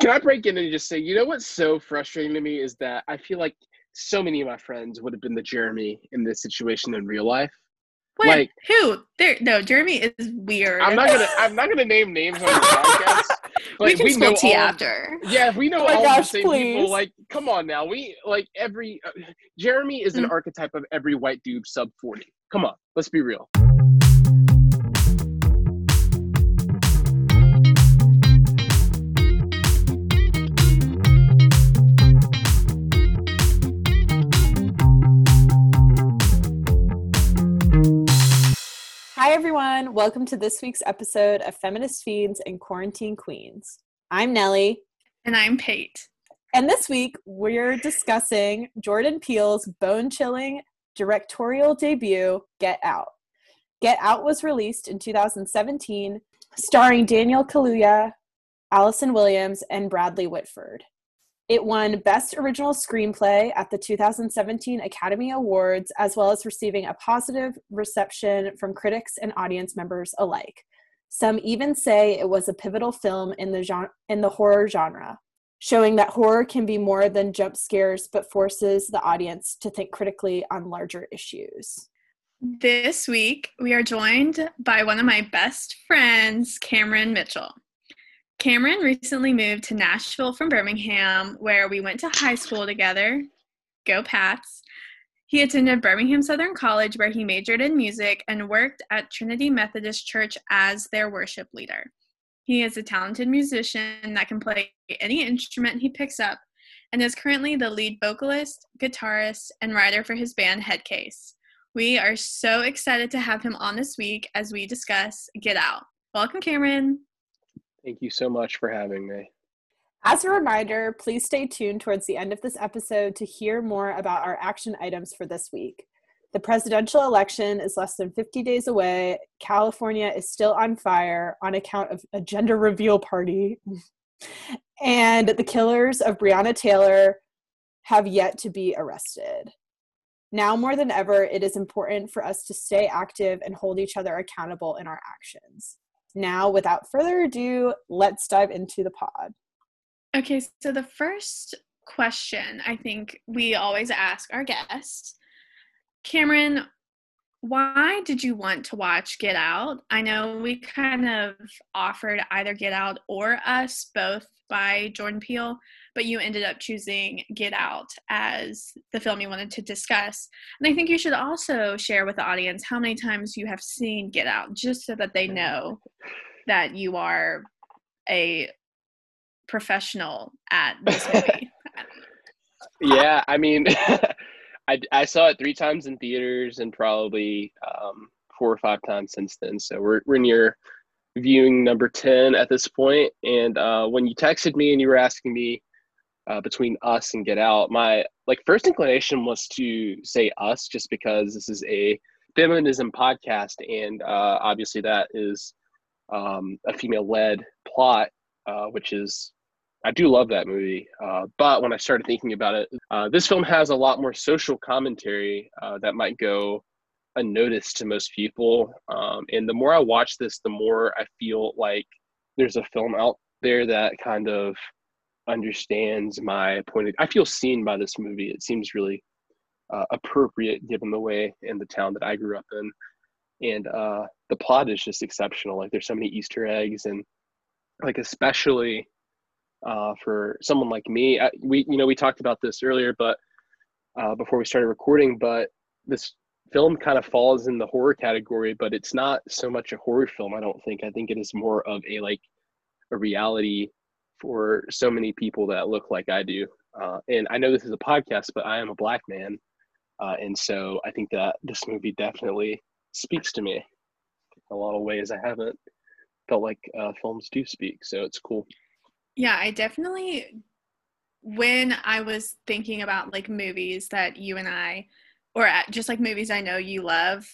Can I break in and just say, you know what's so frustrating to me is that I feel like so many of my friends would have been the Jeremy in this situation in real life. What? Like- who? There no, Jeremy is weird. I'm not gonna I'm not gonna name names on the podcast. But we can we spill know tea all- after. Yeah, we know Oh my all gosh, the same please. people. Like, come on now. We like every uh, Jeremy is an Mm. archetype of every white dude sub 40. Come on, let's be real. Hi, everyone. Welcome to this week's episode of Feminist Fiends and Quarantine Queens. I'm Nellie, And I'm Pate. and this week we're discussing Jordan Peele's bone chilling directorial debut, Get Out. Get Out was released in 2017, starring Daniel Kaluuya, Allison Williams, and Bradley Whitford. It won Best Original Screenplay at the 2017 Academy Awards, as well as receiving a positive reception from critics and audience members alike. Some even say it was a pivotal film in the, genre, in the horror genre, showing that horror can be more than jump scares but forces the audience to think critically on larger issues. This week we are joined by one of my best friends, Kameron Mitchell. Kameron recently moved to Nashville from Birmingham, where we went to high school together. Go Pats. He attended Birmingham Southern College, where he majored in music and worked at Trinity Methodist Church as their worship leader. He is a talented musician that can play any instrument he picks up and is currently the lead vocalist, guitarist, and writer for his band Headcase. We are so excited to have him on this week as we discuss Get Out. Welcome, Kameron. Thank you so much for having me. As a reminder, please stay tuned towards the end of this episode to hear more about our action items for this week. The presidential election is less than 50 days away. California is still on fire on account of a gender reveal party. and the killers of Breonna Taylor have yet to be arrested. Now more than ever, it is important for us to stay active and hold each other accountable in our actions. Now, without further ado, let's dive into the pod. Okay, so the first question I think we always ask our guests Kameron, why did you want to watch Get Out? I know we kind of offered either Get Out or Us, both by Jordan Peele, but you ended up choosing Get Out as the film you wanted to discuss. And I think you should also share with the audience how many times you have seen Get Out, just so that they know that you are a professional at this movie. Yeah, I mean, I, I saw it three times in theaters and probably um, four or five times since then. So we're, we're near viewing number 10 at this point. And uh, when you texted me and you were asking me uh, between us and Get Out, my like first inclination was to say us just because this is a feminism podcast. And uh, obviously that is um, a female led plot, uh, which is I do love that movie. Uh, but when I started thinking about it, uh, this film has a lot more social commentary uh, that might go unnoticed to most people. Um, and the more I watch this, the more I feel like there's a film out there that kind of understands my point of I feel seen by this movie. It seems really uh, appropriate given the way in the town that I grew up in. And uh, the plot is just exceptional. Like there's so many Easter eggs and like especially uh, for someone like me. I, we, you know, we talked about this earlier, but uh, before we started recording, but this film kind of falls in the horror category, but it's not so much a horror film. I don't think. I think it is more of a like a reality for so many people that look like I do. Uh, and I know this is a podcast, but I am a black man, uh, and so I think that this movie definitely speaks to me in a lot of ways. I haven't felt like uh, films do speak, so it's cool. Yeah, I definitely when I was thinking about like movies that you and I or just like movies I know you love,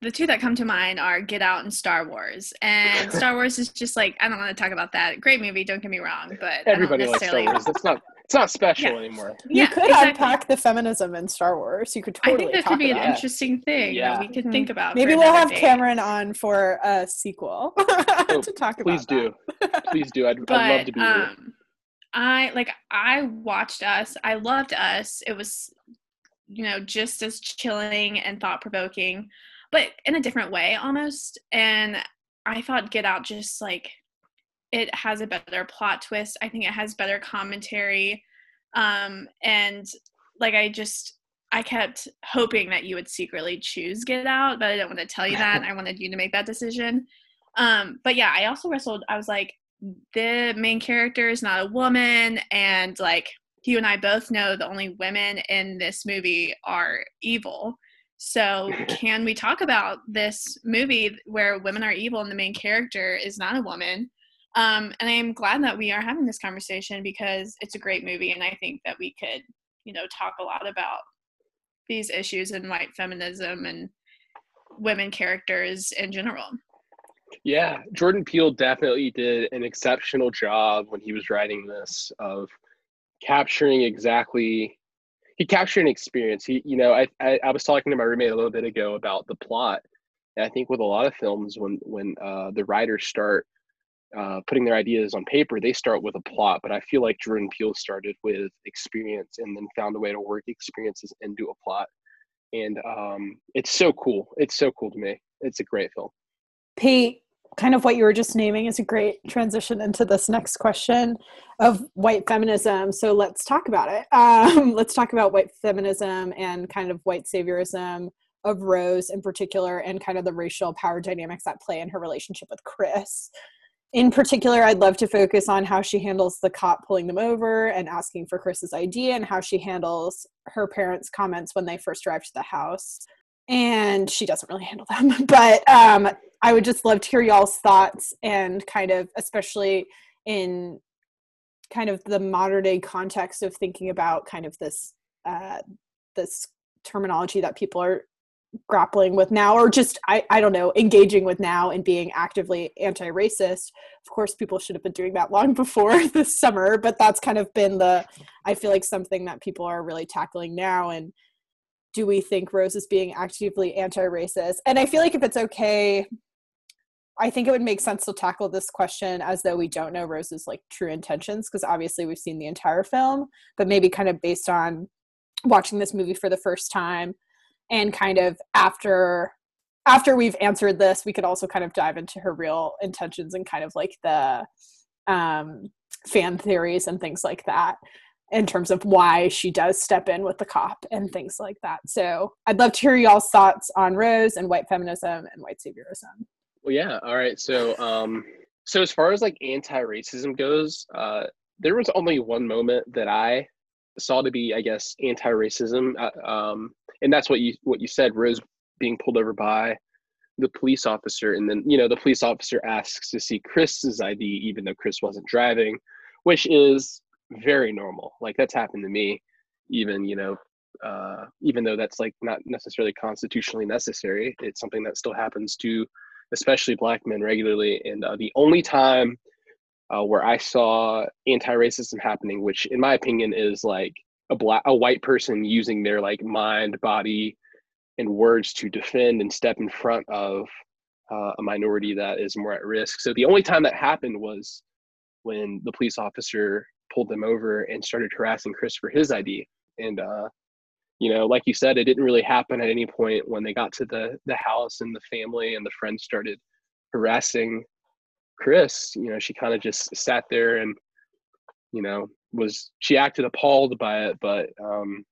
the two that come to mind are Get Out and Star Wars. And Star Wars is just like I don't want to talk about that. Great movie, don't get me wrong, but Everybody likes Star Wars. It's not. It's not special Yeah. anymore. You Yeah, could exactly. unpack the feminism in Star Wars. You could I totally think that talk could be an about it. interesting thing Yeah. that we could Mhm. think about. Maybe we'll have day. Kameron on for a sequel to talk about. Please do. Please do. I'd, But I'd love to be here. um, I like I watched us. I loved us. It was you know just as chilling and thought provoking, but in a different way almost. And I thought Get Out just like it has a better plot twist. I think it has better commentary. Um and like I just I kept hoping that you would secretly choose Get Out, but I didn't want to tell you that. I wanted you to make that decision. Um, but yeah, I also wrestled. I was like, the main character is not a woman, and like you and I both know the only women in this movie are evil. So, can we talk about this movie where women are evil and the main character is not a woman? Um, and I'm glad that we are having this conversation because it's a great movie, and I think that we could, you know, talk a lot about these issues in white feminism and women characters in general. Yeah, Jordan Peele definitely did an exceptional job when he was writing this of capturing exactly he captured an experience. He, you know, I, I, I was talking to my roommate a little bit ago about the plot, and I think with a lot of films, when when uh, the writers start uh, putting their ideas on paper, they start with a plot. But I feel like Jordan Peele started with experience and then found a way to work experiences into a plot, and um, it's so cool. It's so cool to me. It's a great film. Pete, kind of what you were just naming is a great transition into this next question of white feminism. So let's talk about it. Um, let's talk about white feminism and kind of white saviorism of Rose in particular, and kind of the racial power dynamics that play in her relationship with Chris. In particular, I'd love to focus on how she handles the cop pulling them over and asking for Chris's ID, and how she handles her parents' comments when they first arrive to the house and she doesn't really handle them. But um, I would just love to hear y'all's thoughts and kind of, especially in kind of the modern day context of thinking about kind of this uh, this terminology that people are grappling with now or just I, I don't know engaging with now and being actively anti-racist of course people should have been doing that long before this summer but that's kind of been the i feel like something that people are really tackling now and do we think Rose is being actively anti-racist? And I feel like if it's okay, I think it would make sense to tackle this question as though we don't know Rose's like true intentions because obviously we've seen the entire film, but maybe kind of based on watching this movie for the first time and kind of after after we've answered this, we could also kind of dive into her real intentions and kind of like the um fan theories and things like that in terms of why she does step in with the cop and things like that. So I'd love to hear y'all's thoughts on Rose and white feminism and white saviorism. Well, yeah. All right. So, um, so as far as like anti-racism goes, uh, there was only one moment that I saw to be, I guess, anti-racism, uh, um, and that's what you what you said. Rose being pulled over by the police officer, and then you know the police officer asks to see Chris's ID, even though Chris wasn't driving, which is very normal. Like that's happened to me, even you know, uh, even though that's like not necessarily constitutionally necessary. It's something that still happens to, especially black men regularly. And uh, the only time uh, where I saw anti-racism happening, which in my opinion is like a black a white person using their like mind, body, and words to defend and step in front of uh, a minority that is more at risk. So the only time that happened was when the police officer pulled them over and started harassing Chris for his ID. And uh, you know, like you said, it didn't really happen at any point when they got to the the house and the family and the friends started harassing Chris. You know, she kind of just sat there and you know was she acted appalled by it, but um,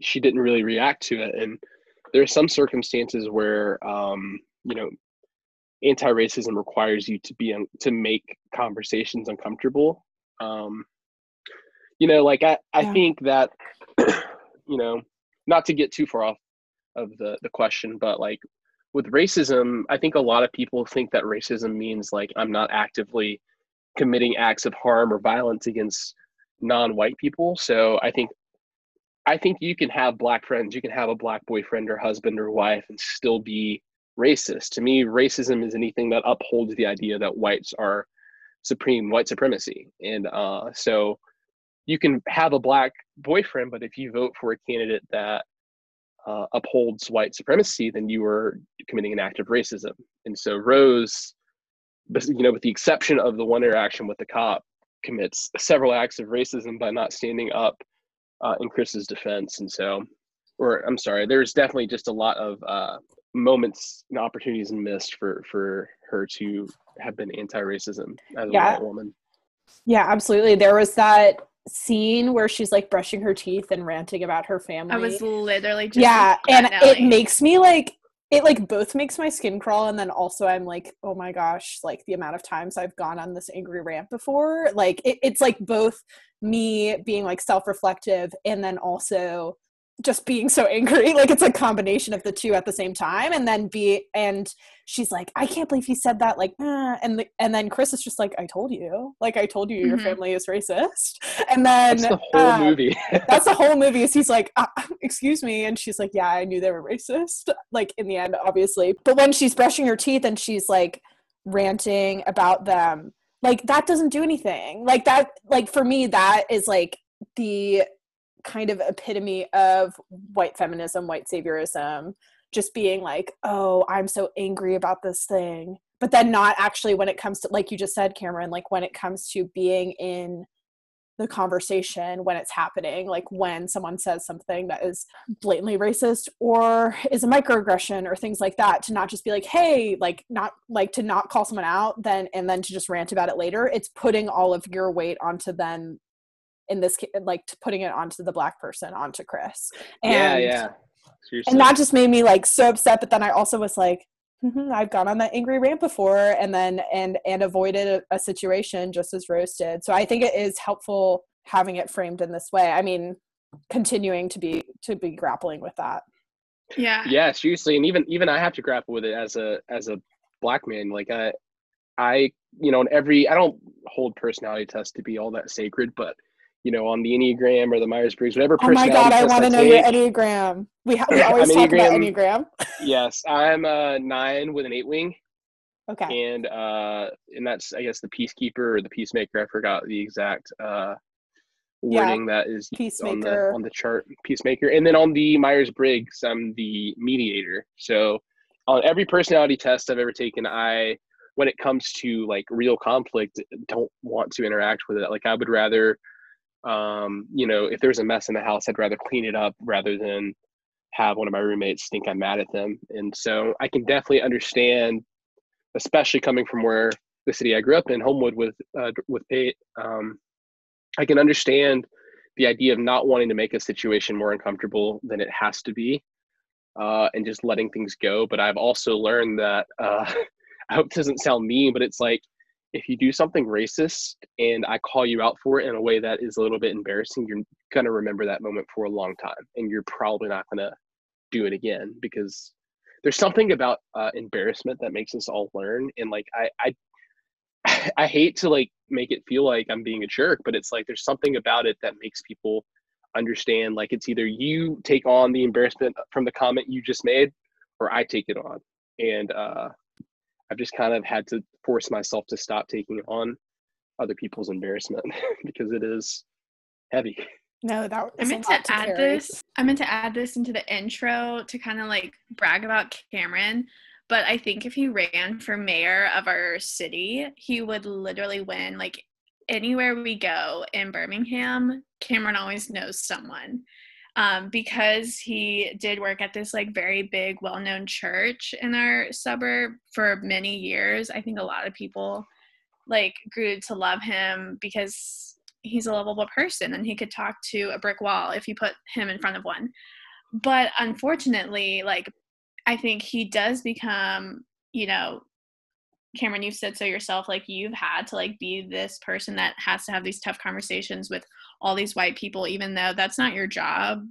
she didn't really react to it. And there are some circumstances where um, you know anti-racism requires you to be to make conversations uncomfortable um you know like i i yeah. think that you know not to get too far off of the the question but like with racism i think a lot of people think that racism means like i'm not actively committing acts of harm or violence against non-white people so i think i think you can have black friends you can have a black boyfriend or husband or wife and still be racist to me racism is anything that upholds the idea that whites are supreme white supremacy. And uh, so you can have a black boyfriend, but if you vote for a candidate that uh, upholds white supremacy, then you are committing an act of racism. And so Rose, you know, with the exception of the one interaction with the cop, commits several acts of racism by not standing up uh, in Chris's defense. And so, or I'm sorry, there's definitely just a lot of uh, moments and opportunities missed for for her to have been anti-racism as yeah. a white woman. Yeah, absolutely. There was that scene where she's like brushing her teeth and ranting about her family. I was literally just yeah, and it makes me like it like both makes my skin crawl and then also i'm like oh my gosh like the amount of times i've gone on this angry rant before like it, it's like both me being like self-reflective and then also just being so angry. Like it's a combination of the two at the same time. And then be and she's like i can't believe he said that like uh, and the, and then chris is just like i told you. Like i told you your mm-hmm. family is racist. And then that's the whole uh, movie. that's the whole movie is he's like uh, excuse me. And she's like yeah i knew they were racist like in the end obviously. But when she's brushing her teeth and she's like ranting about them like that doesn't do anything. Like that like for me that is like the kind of epitome of white feminism, white saviorism, just being like, oh, I'm so angry about this thing. But then not actually when it comes to, like you just said, Kameron, like when it comes to being in the conversation when it's happening, like when someone says something that is blatantly racist or is a microaggression or things like that, to not just be like, hey, like not like to not call someone out then and then to just rant about it later. It's putting all of your weight onto then in this case, like putting it onto the black person, onto Chris. And, yeah, yeah. Seriously. And that just made me like so upset. But then I also was like, mm-hmm, I've gone on that angry rant before, and then and and avoided a, a situation just as roasted. So I think it is helpful having it framed in this way. I mean, continuing to be to be grappling with that. Yeah. Yeah, seriously, and even even I have to grapple with it as a as a black man. Like I, I you know, in every I don't hold personality tests to be all that sacred, but you know, on the Enneagram or the Myers Briggs, whatever. Oh my god, I want to know take. your Enneagram. We, ha- we always talk Enneagram, about Enneagram. yes, I'm a nine with an eight wing. Okay. And uh, and that's I guess the peacekeeper or the peacemaker. I forgot the exact uh wording yeah. that is peacemaker on the on the chart. Peacemaker, and then on the Myers Briggs, I'm the mediator. So on every personality test I've ever taken, I when it comes to like real conflict, don't want to interact with it. Like I would rather um, you know, if there's a mess in the house, I'd rather clean it up rather than have one of my roommates think I'm mad at them. And so I can definitely understand, especially coming from where the city I grew up in, Homewood, with uh, with Pate. Um, I can understand the idea of not wanting to make a situation more uncomfortable than it has to be, uh, and just letting things go. But I've also learned that uh, I hope it doesn't sound mean, but it's like if you do something racist and I call you out for it in a way that is a little bit embarrassing, you're gonna remember that moment for a long time, and you're probably not gonna do it again because there's something about uh, embarrassment that makes us all learn. And like I, I, I hate to like make it feel like I'm being a jerk, but it's like there's something about it that makes people understand. Like it's either you take on the embarrassment from the comment you just made, or I take it on. And uh, I've just kind of had to force myself to stop taking on other people's embarrassment because it is heavy. No, that I meant to, to add carry. this. I meant to add this into the intro to kind of like brag about Kameron. But I think if he ran for mayor of our city, he would literally win. Like anywhere we go in Birmingham, Kameron always knows someone um, because he did work at this like very big well-known church in our suburb for many years i think a lot of people like grew to love him because he's a lovable person and he could talk to a brick wall if you put him in front of one. But unfortunately like i think he does become you know Kameron, you've said so yourself, like you've had to like be this person that has to have these tough conversations with all these white people, even though that's not your job,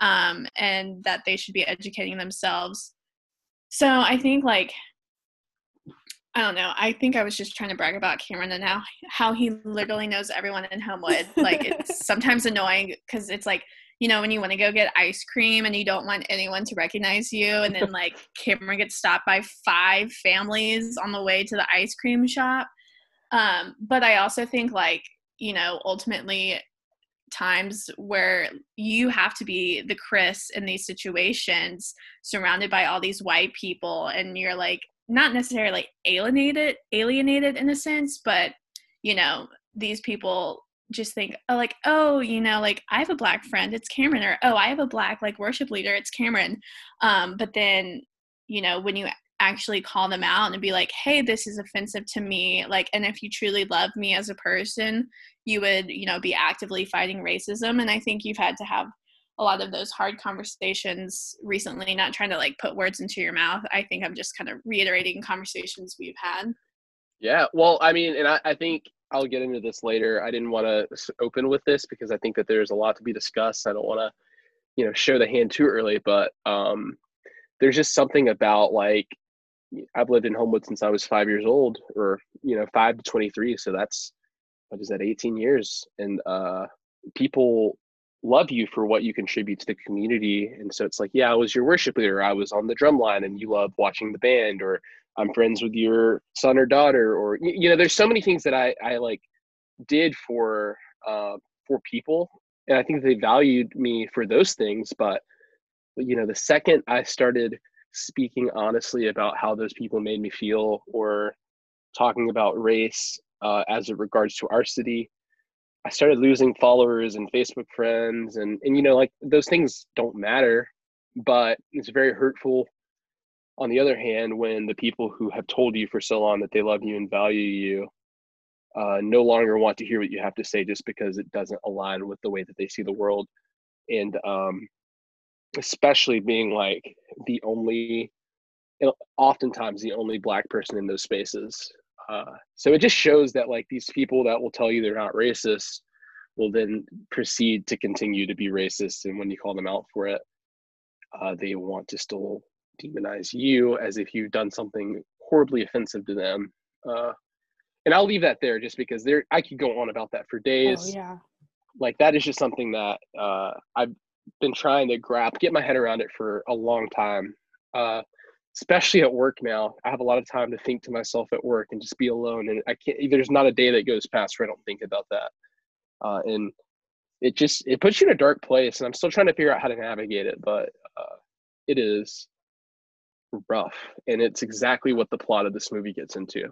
um, and that they should be educating themselves. So I think like I don't know. I think I was just trying to brag about Kameron and how how he literally knows everyone in Homewood. Like it's sometimes annoying because it's like you know when you want to go get ice cream and you don't want anyone to recognize you, and then like Kameron gets stopped by five families on the way to the ice cream shop. Um, but I also think like you know ultimately times where you have to be the Chris in these situations surrounded by all these white people and you're like not necessarily alienated alienated in a sense but you know these people just think oh, like oh you know like i have a black friend it's kameron or oh i have a black like worship leader it's kameron. Um, but then you know when you actually call them out and be like hey this is offensive to me like and if you truly love me as a person you would you know be actively fighting racism and i think you've had to have a lot of those hard conversations recently not trying to like put words into your mouth i think i'm just kind of reiterating conversations we've had yeah well i mean and i, I think I'll get into this later. I didn't want to open with this because I think that there's a lot to be discussed. I don't want to, you know, show the hand too early, but um, there's just something about like I've lived in Homewood since I was five years old, or you know, five to 23. So that's what is that, 18 years, and uh, people love you for what you contribute to the community. And so it's like, yeah, I was your worship leader. I was on the drum line, and you love watching the band, or I'm friends with your son or daughter, or you know, there's so many things that I I like did for uh, for people, and I think they valued me for those things. But you know, the second I started speaking honestly about how those people made me feel, or talking about race uh, as it regards to our city, I started losing followers and Facebook friends, and and you know, like those things don't matter, but it's very hurtful. On the other hand, when the people who have told you for so long that they love you and value you uh, no longer want to hear what you have to say just because it doesn't align with the way that they see the world, and um, especially being like the only, oftentimes the only black person in those spaces. Uh, so it just shows that like these people that will tell you they're not racist will then proceed to continue to be racist, and when you call them out for it, uh, they want to still demonize you as if you've done something horribly offensive to them. Uh, and I'll leave that there just because there I could go on about that for days. Oh, yeah. Like that is just something that uh, I've been trying to grab, get my head around it for a long time. Uh, especially at work now, I have a lot of time to think to myself at work and just be alone. And I can't. There's not a day that goes past where I don't think about that. Uh, and it just it puts you in a dark place. And I'm still trying to figure out how to navigate it, but uh, it is rough and it's exactly what the plot of this movie gets into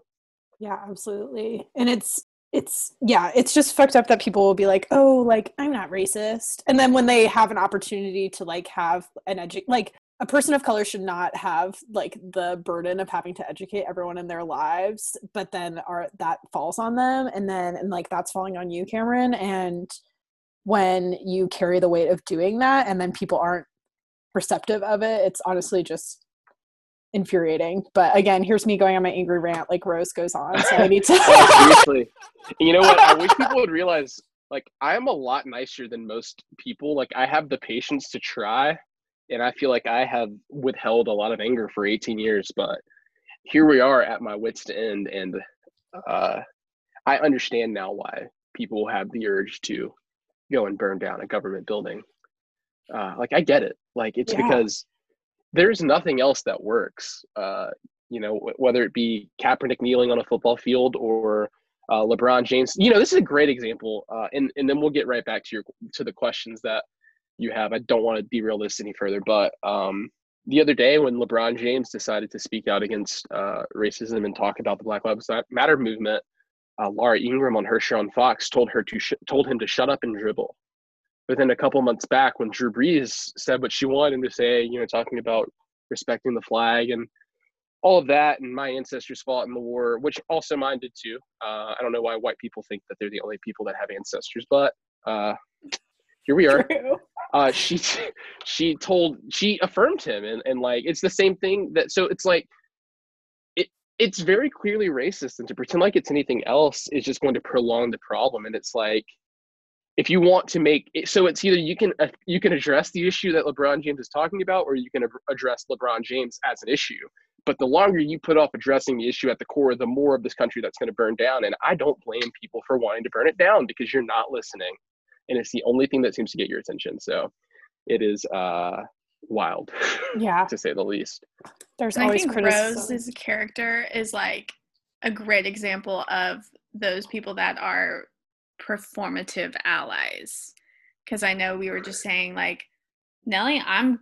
yeah absolutely and it's it's yeah it's just fucked up that people will be like oh like i'm not racist. And then when they have an opportunity to like have an edu like a person of color should not have like the burden of having to educate everyone in their lives but then are that falls on them and then and like that's falling on you kameron and when you carry the weight of doing that and then people aren't receptive of it it's honestly just infuriating. But again, here's me going on my angry rant like Rose goes on. So I need to seriously. You know what? I wish people would realize like I am a lot nicer than most people. Like I have the patience to try and I feel like I have withheld a lot of anger for 18 years, but here we are at my wits to end and uh I understand now why people have the urge to go and burn down a government building. Uh like I get it. Like it's yeah. because there's nothing else that works. Uh, you know, whether it be Kaepernick kneeling on a football field or uh, LeBron James. You know, this is a great example. Uh, and and then we'll get right back to your to the questions that you have. I don't want to derail this any further, but um, the other day when LeBron James decided to speak out against uh, racism and talk about the Black Lives Matter movement, uh, Laura Ingraham on her show on Fox told her to sh- told him to shut up and dribble. Then a couple months back, when Drew Brees said what she wanted to say, you know, talking about respecting the flag and all of that, and my ancestors fought in the war, which also mine did too. Uh, I don't know why white people think that they're the only people that have ancestors, but uh, here we are. Uh, she she told she affirmed him, and and like it's the same thing that so it's like it it's very clearly racist, and to pretend like it's anything else is just going to prolong the problem, and it's like if you want to make it, so it's either you can uh, you can address the issue that LeBron James is talking about or you can address LeBron James as an issue. But the longer you put off addressing the issue at the core the more of this country that's going to burn down. And I don't blame people for wanting to burn it down because you're not listening. And it's the only thing that seems to get your attention. So it is uh wild yeah. to say the least. There's and always I think criticism. Rose's character is like a great example of those people that are performative allies because i know we were just saying like nellie i'm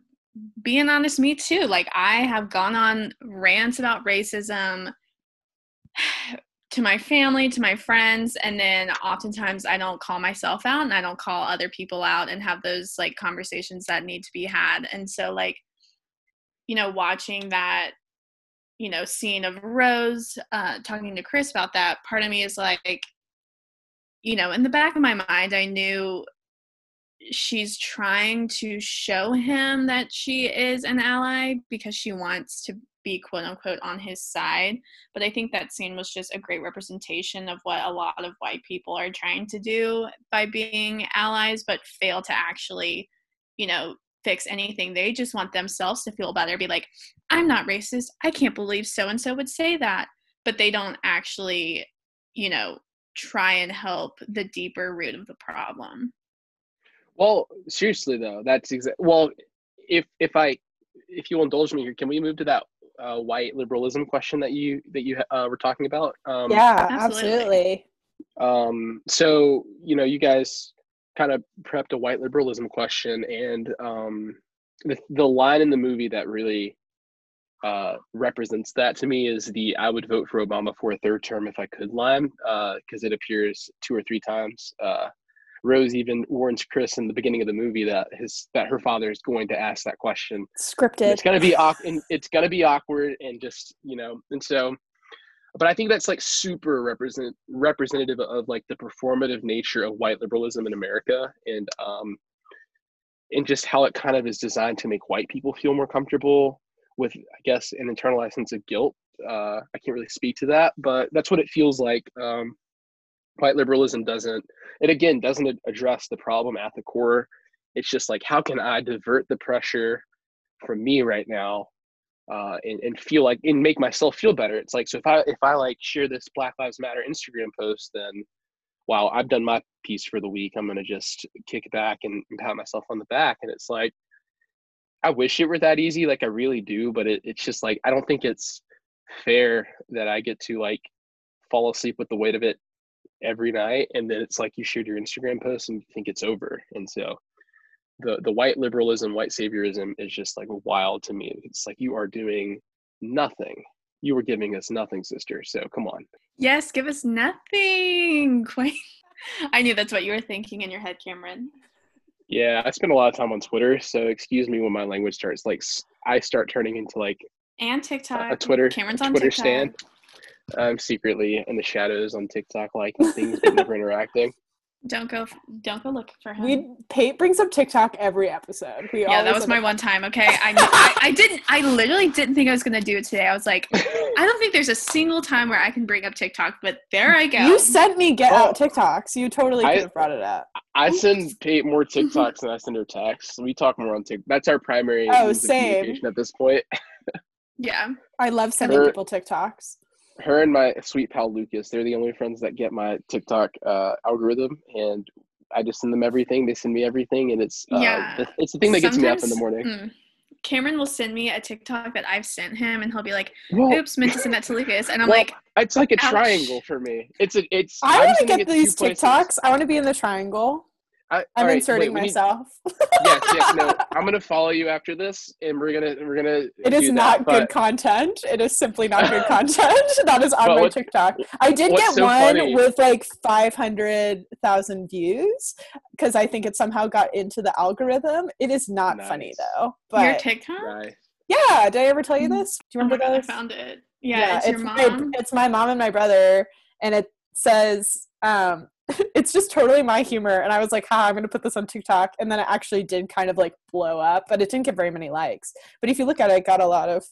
being honest me too like i have gone on rants about racism to my family, to my friends, and then oftentimes I don't call myself out and I don't call other people out and have those like conversations that need to be had. And so like you know, watching that you know scene of Rose uh talking to Chris about that, part of me is like you know, in the back of my mind I knew she's trying to show him that she is an ally because she wants to be quote unquote on his side. But I think that scene was just a great representation of what a lot of white people are trying to do by being allies, but fail to actually, you know, fix anything. They just want themselves to feel better, be like, I'm not racist. I can't believe so and so would say that. But they don't actually, you know, try and help the deeper root of the problem. Well, seriously though, that's exactly. Well, if if I if you'll indulge me here, can we move to that uh, white liberalism question that you that you uh, were talking about? Um, yeah, absolutely. Um, so you know, you guys kind of prepped a white liberalism question, and um, the the line in the movie that really uh, represents that to me is the "I would vote for Obama for a third term if I could" line, because uh, it appears two or three times uh, Rose even warns Chris in the beginning of the movie that his that her father is going to ask that question. Scripted. And it's gonna be awkward. It's gonna be awkward and just you know. And so, but I think that's like super represent representative of like the performative nature of white liberalism in America and um and just how it kind of is designed to make white people feel more comfortable with I guess an internalized sense of guilt. Uh, I can't really speak to that, but that's what it feels like. Um, white liberalism doesn't it again doesn't address the problem at the core it's just like how can i divert the pressure from me right now uh, and, and feel like and make myself feel better it's like so if i if i like share this black lives matter instagram post then wow i've done my piece for the week i'm gonna just kick back and, and pat myself on the back and it's like i wish it were that easy like i really do but it, it's just like i don't think it's fair that i get to like fall asleep with the weight of it every night and then it's like you shared your instagram post and you think it's over. And so the the white liberalism white saviorism is just like wild to me. It's like you are doing nothing. You were giving us nothing sister. So come on. Yes give us nothing quite i knew that's what you were thinking in your head kameron yeah i spend a lot of time on twitter so excuse me when my language starts like i start turning into like and tiktok a twitter kameron's on twitter TikTok. stand I'm secretly in the shadows on TikTok, liking things but never interacting. Don't go. Don't go look for him. We Pate brings up TikTok every episode. We yeah, that was my one time. Okay, I, I, I didn't. I literally didn't think I was gonna do it today. I was like, I don't think there's a single time where I can bring up TikTok, but there I go. You sent me get out TikToks. You totally could have brought it up. I send Pate more TikToks than I send her texts. We talk more on TikTok. That's our primary oh, same. at this point. yeah, I love sending her, people TikToks her and my sweet pal Lucas, they're the only friends that get my TikTok uh, algorithm, and I just send them everything. They send me everything, and it's uh, yeah. It's the thing that Sometimes, gets me up in the morning. Hmm. Cameron will send me a TikTok that I've sent him, and he'll be like, well, "Oops, meant to send that to Lucas," and I'm well, like, "It's like a ouch. triangle for me. It's a, it's." I want to get these TikToks. Places. I want to be in the triangle. I, am right, inserting wait, myself. Need, yes, yes, no. I'm gonna follow you after this, and we're gonna we're gonna. It is not that, good content. It is simply not good content. that is on my TikTok. I did get so one funny? with like 500,000 views because I think it somehow got into the algorithm. It is not nice. funny though. But your TikTok. Nice. Yeah, did I ever tell you mm. this? Do you remember oh those? I found it. Yeah, yeah it's, it's, your mom. My, it's my mom and my brother, and it says um it's just totally my humor. And I was like, ha, I'm going to put this on TikTok. And then it actually did kind of like blow up, but it didn't get very many likes. But if you look at it, it got a lot of,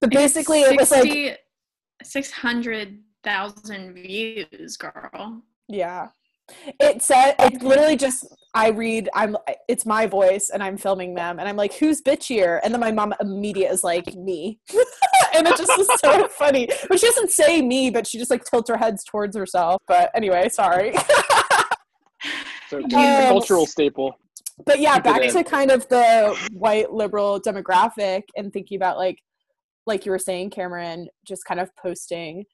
but basically 60, it was like 600,000 views, girl. Yeah. It said it literally just I read I'm it's my voice and I'm filming them and I'm like who's bitchier and then my mom immediate is like me. And it just is so funny. But she doesn't say me but she just like tilts her heads towards herself. But anyway sorry. So um, cultural staple. but yeah Keep back to kind of the white liberal demographic and thinking about like like you were saying Kameron just kind of posting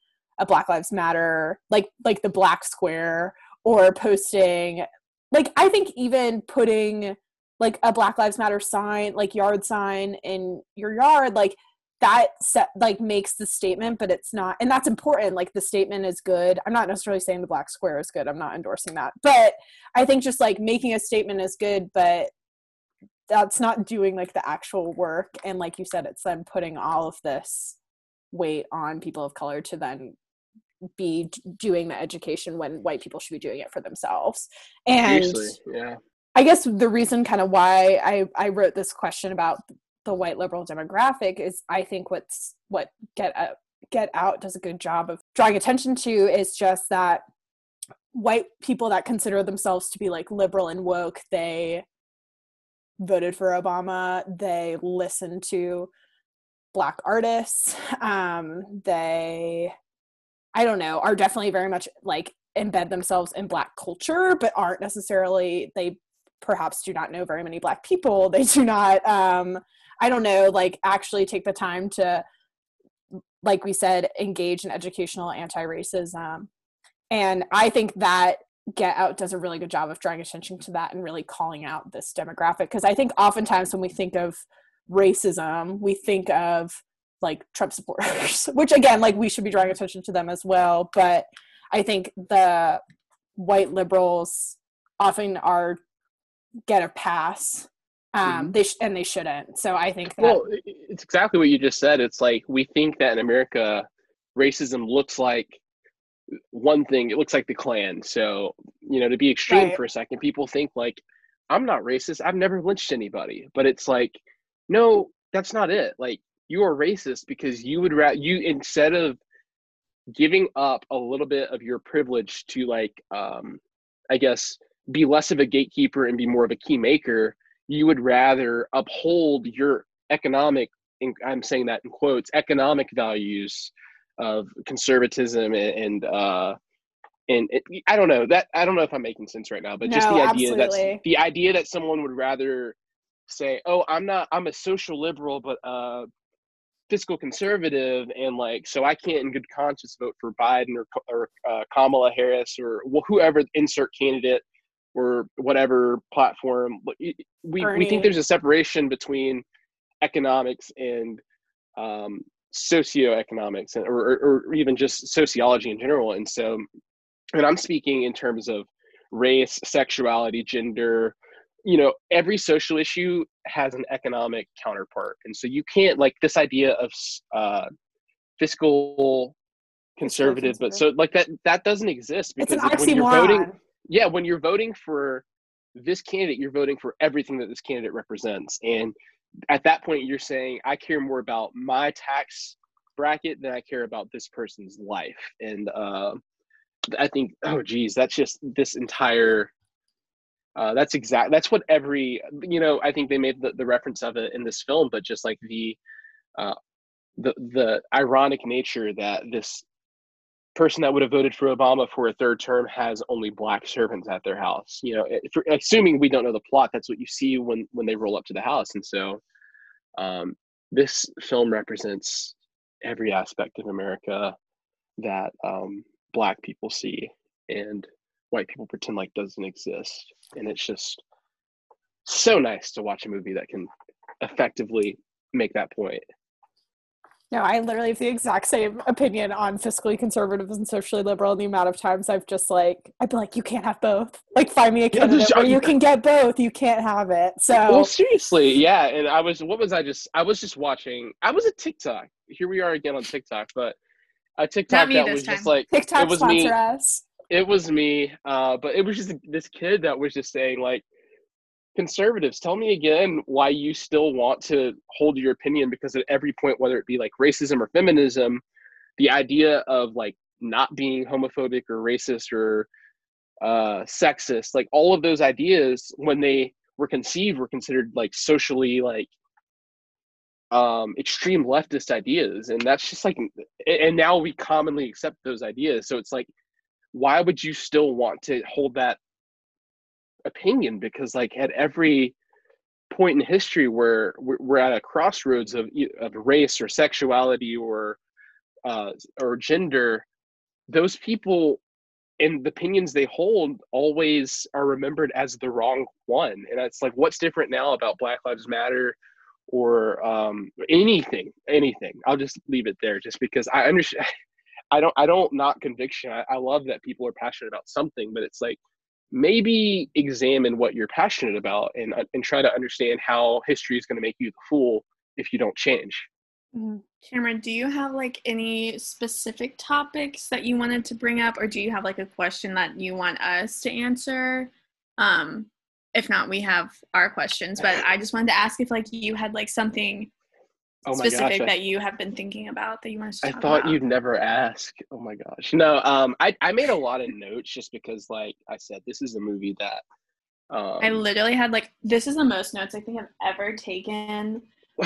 a Black Lives Matter like like the black square or posting like I think even putting like a Black Lives Matter sign, like yard sign in your yard, like that set like makes the statement but it's not and that's important like the statement is good. I'm not necessarily saying the black square is good. I'm not endorsing that. But i think just like making a statement is good but that's not doing like the actual work. And like you said it's then putting all of this weight on people of color to then be doing the education when white people should be doing it for themselves and Seriously, yeah. I guess the reason kind of why I, I wrote this question about the white liberal demographic is I think what's what get out, get out does a good job of drawing attention to is just that white people that consider themselves to be like liberal and woke they voted for Obama they listen to black artists um they I don't know are definitely very much like embed themselves in black culture but aren't necessarily they perhaps do not know very many black people. They do not um i don't know like actually take the time to like we said engage in educational anti-racism. And i think that get out does a really good job of drawing attention to that and really calling out this demographic because i think oftentimes when we think of racism we think of like trump supporters which again like we should be drawing attention to them as well but i think the white liberals often are get a pass um Mhm. they sh- and they shouldn't so i think that Well, it's exactly what you just said. It's like we think that in America, racism looks like one thing. It looks like the Klan. So, you know, to be extreme Right. for a second, people think like, I'm not racist. I've never lynched anybody. But it's like, no, that's not it. Like, you are racist because you would rather you instead of giving up a little bit of your privilege to like, um, I guess, be less of a gatekeeper and be more of a key maker you would rather uphold your economic and i'm saying that in quotes economic values of conservatism and, and uh and it, i don't know that i don't know if i'm making sense right now but just the idea that the idea that someone would rather say oh i'm not i'm a social liberal but uh fiscal conservative and like so i can't in good conscience vote for biden or, or uh, kamala harris or wh- whoever insert candidate or whatever platform. We, we think there's a separation between economics and um, socioeconomics and, or, or, or even just sociology in general. And so and i'm speaking in terms of race sexuality gender you know every social issue has an economic counterpart and so you can't like this idea of uh, fiscal conservative but so like that that doesn't exist because when you're voting yeah when you're voting for this candidate you're voting for everything that this candidate represents and at that point you're saying i care more about my tax bracket than i care about this person's life and uh, i think oh geez that's just this entire uh, that's exact that's what every you know i think they made the, the reference of it in this film but just like the uh, the the ironic nature that this person that would have voted for Obama for a third term has only black servants at their house. You know, if, assuming we don't know the plot, that's what you see when when they roll up to the house. And so, um, this film represents every aspect of America that um, black people see and white people pretend like doesn't exist. And it's just so nice to watch a movie that can effectively make that point. No, I literally have the exact same opinion on fiscally conservative and socially liberal. And the amount of times I've just like, I'd be like, you can't have both. Like, find me a Yeah, candidate just- where you can get both. You can't have it. So, well seriously yeah and i was what was i just i was just watching i was a tiktok here we are again on tiktok but a tiktok that this was just like TikTok it was sponsor me. us. It was me uh but it was just this kid that was just saying like conservatives tell me again why you still want to hold your opinion because at every point whether it be like racism or feminism the idea of like not being homophobic or racist or uh sexist like all of those ideas when they were conceived were considered like socially like um extreme leftist ideas and that's just like and now we commonly accept those ideas so it's like why would you still want to hold that opinion because like at every point in history where we're, at a crossroads of of race or sexuality or uh or gender those people and the opinions they hold always are remembered as the wrong one and it's like what's different now about black lives matter or um, anything, anything. I'll just leave it there, just because I understand. I don't. I don't not conviction. I, I love that people are passionate about something, but it's like maybe examine what you're passionate about and uh, and try to understand how history is going to make you the fool if you don't change. Mm-hmm. Kameron, do you have like any specific topics that you wanted to bring up, or do you have like a question that you want us to answer? Um, if not, we have our questions, but I just wanted to ask if like you had like something oh specific gosh, that you have been thinking about that you want to I thought about. you'd never ask. Oh my gosh. No, um I, I made a lot of notes just because like I said, this is a movie that um, I literally had like this is the most notes I think I've ever taken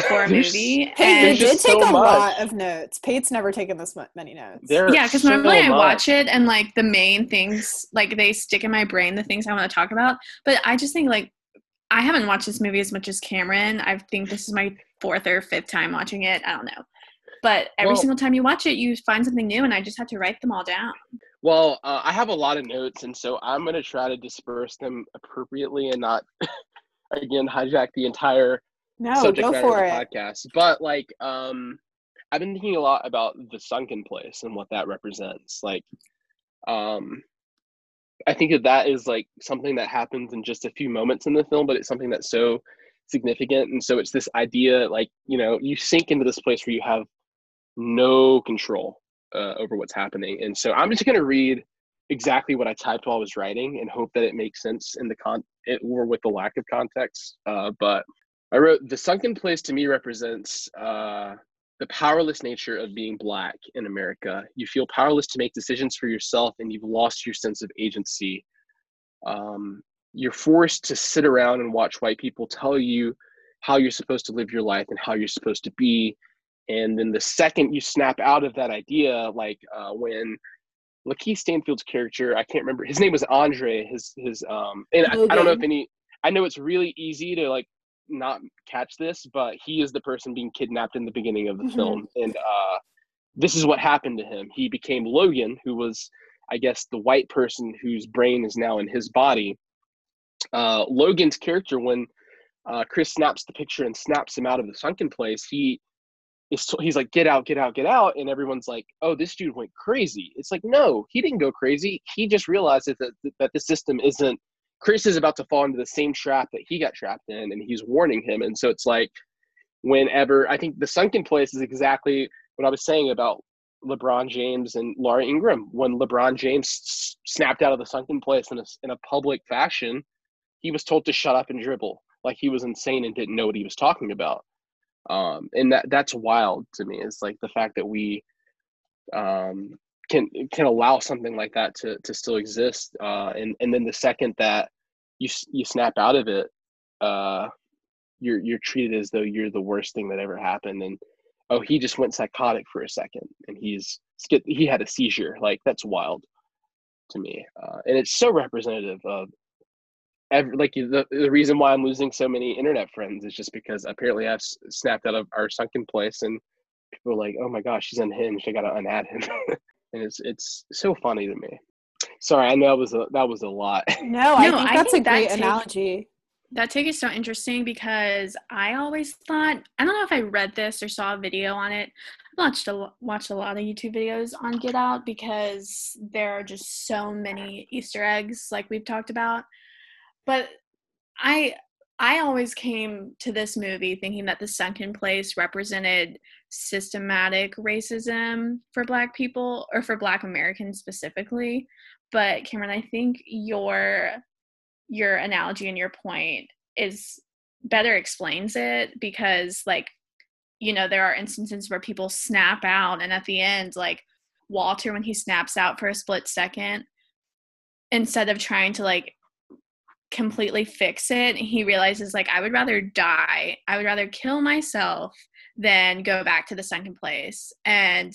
for a movie. Hey, you did take so a much. lot of notes. Pate's never taken this many notes. There yeah, because so normally much. I watch it and like the main things, like they stick in my brain, the things I want to talk about. But I just think like I haven't watched this movie as much as Kameron. I think this is my fourth or fifth time watching it. I don't know. But every well, single time you watch it, you find something new, and I just have to write them all down. Well, uh, I have a lot of notes, and so I'm going to try to disperse them appropriately and not, again, hijack the entire no, subject go for it. podcast. But like, um, I've been thinking a lot about the sunken place and what that represents. Like, um, I think that that is like something that happens in just a few moments in the film, but it's something that's so significant. And so it's this idea, like you know, you sink into this place where you have no control uh, over what's happening. And so I'm just going to read exactly what I typed while I was writing and hope that it makes sense in the con it, or with the lack of context. Uh, but I wrote the sunken place to me represents uh, the powerless nature of being black in America. You feel powerless to make decisions for yourself, and you've lost your sense of agency. Um, you're forced to sit around and watch white people tell you how you're supposed to live your life and how you're supposed to be. And then the second you snap out of that idea, like uh, when LaKeith Stanfield's character, I can't remember his name was Andre. His his um, and I, I don't know if any. I know it's really easy to like not catch this, but he is the person being kidnapped in the beginning of the mm-hmm. film, and uh, this is what happened to him. He became Logan, who was, I guess, the white person whose brain is now in his body. Uh, Logan's character, when uh, Chris snaps the picture and snaps him out of the sunken place, he is he's like, "Get out, get out, get out!" And everyone's like, "Oh, this dude went crazy." It's like, no, he didn't go crazy. He just realized that that, that the system isn't Chris is about to fall into the same trap that he got trapped in, and he's warning him. And so it's like, whenever I think the sunken place is exactly what I was saying about LeBron James and Laura Ingraham When LeBron James snapped out of the sunken place in a, in a public fashion, he was told to shut up and dribble, like he was insane and didn't know what he was talking about. Um, and that that's wild to me. Is like the fact that we um, can can allow something like that to to still exist. Uh, and and then the second that you you snap out of it, uh, you're you're treated as though you're the worst thing that ever happened. And oh, he just went psychotic for a second, and he's he had a seizure. Like that's wild to me, uh, and it's so representative of. Every, like the, the reason why I'm losing so many internet friends is just because apparently I've snapped out of our sunken place and people are like, "Oh my gosh, he's unhinged. I gotta unadd him." and it's it's so funny to me. Sorry, I know that was a that was a lot. No, I no, think that's think a great that analogy. Take, that take is so interesting because I always thought I don't know if I read this or saw a video on it. I watched a watched a lot of YouTube videos on Get Out because there are just so many Easter eggs, like we've talked about. But I I always came to this movie thinking that the sunken place represented systematic racism for black people or for black Americans specifically. But Kameron, I think your your analogy and your point is better explains it because like you know there are instances where people snap out and at the end like Walter when he snaps out for a split second instead of trying to like completely fix it he realizes like i would rather die i would rather kill myself than go back to the sunken place. And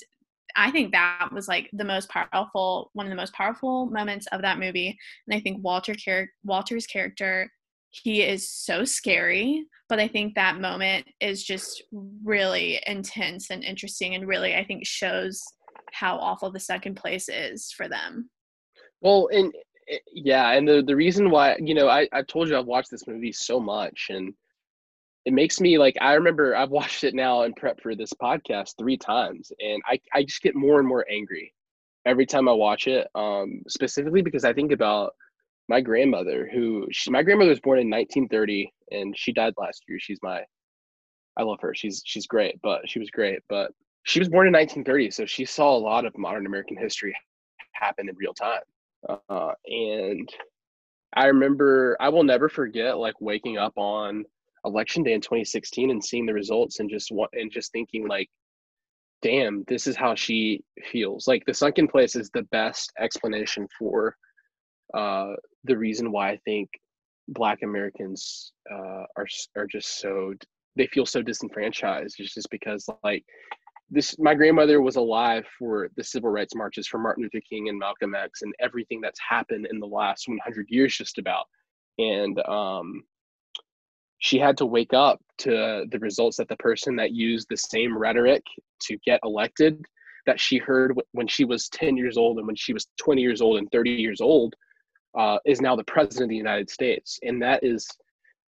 i think that was like the most powerful one of the most powerful moments of that movie. And i think walter char- walter's character he is so scary but i think that moment is just really intense and interesting and really i think shows how awful the second place is for them. Well and yeah and the the reason why you know i i told you i've watched this movie so much and it makes me like I remember I've watched it now and prep for this podcast three times, and I I just get more and more angry every time I watch it. Um, specifically because I think about my grandmother, who she, my grandmother was born in 1930, and she died last year. She's my I love her. She's she's great, but she was great, but she was born in 1930, so she saw a lot of modern American history happen in real time. Uh, and I remember I will never forget like waking up on election day in 2016 and seeing the results and just what and just thinking like damn this is how she feels. Like the sunken place is the best explanation for uh the reason why i think black americans uh are are just so they feel so disenfranchised just because like this my grandmother was alive for the civil rights marches for martin luther king and malcolm x and everything that's happened in the last 100 years just about. And um she had to wake up to the results that the person that used the same rhetoric to get elected that she heard when she was 10 years old and when she was 20 years old and 30 years old uh, is now the president of the united states. And that is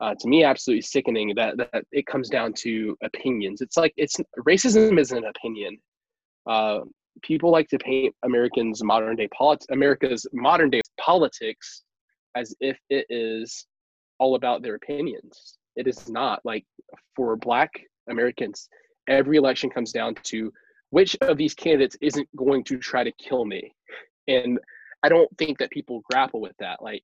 uh, to me absolutely sickening that, that it comes down to opinions it's like it's racism is an opinion uh, people like to paint americans modern day politics america's modern day politics as if it is all about their opinions. It is not like for Black Americans, every election comes down to which of these candidates isn't going to try to kill me. And I don't think that people grapple with that. Like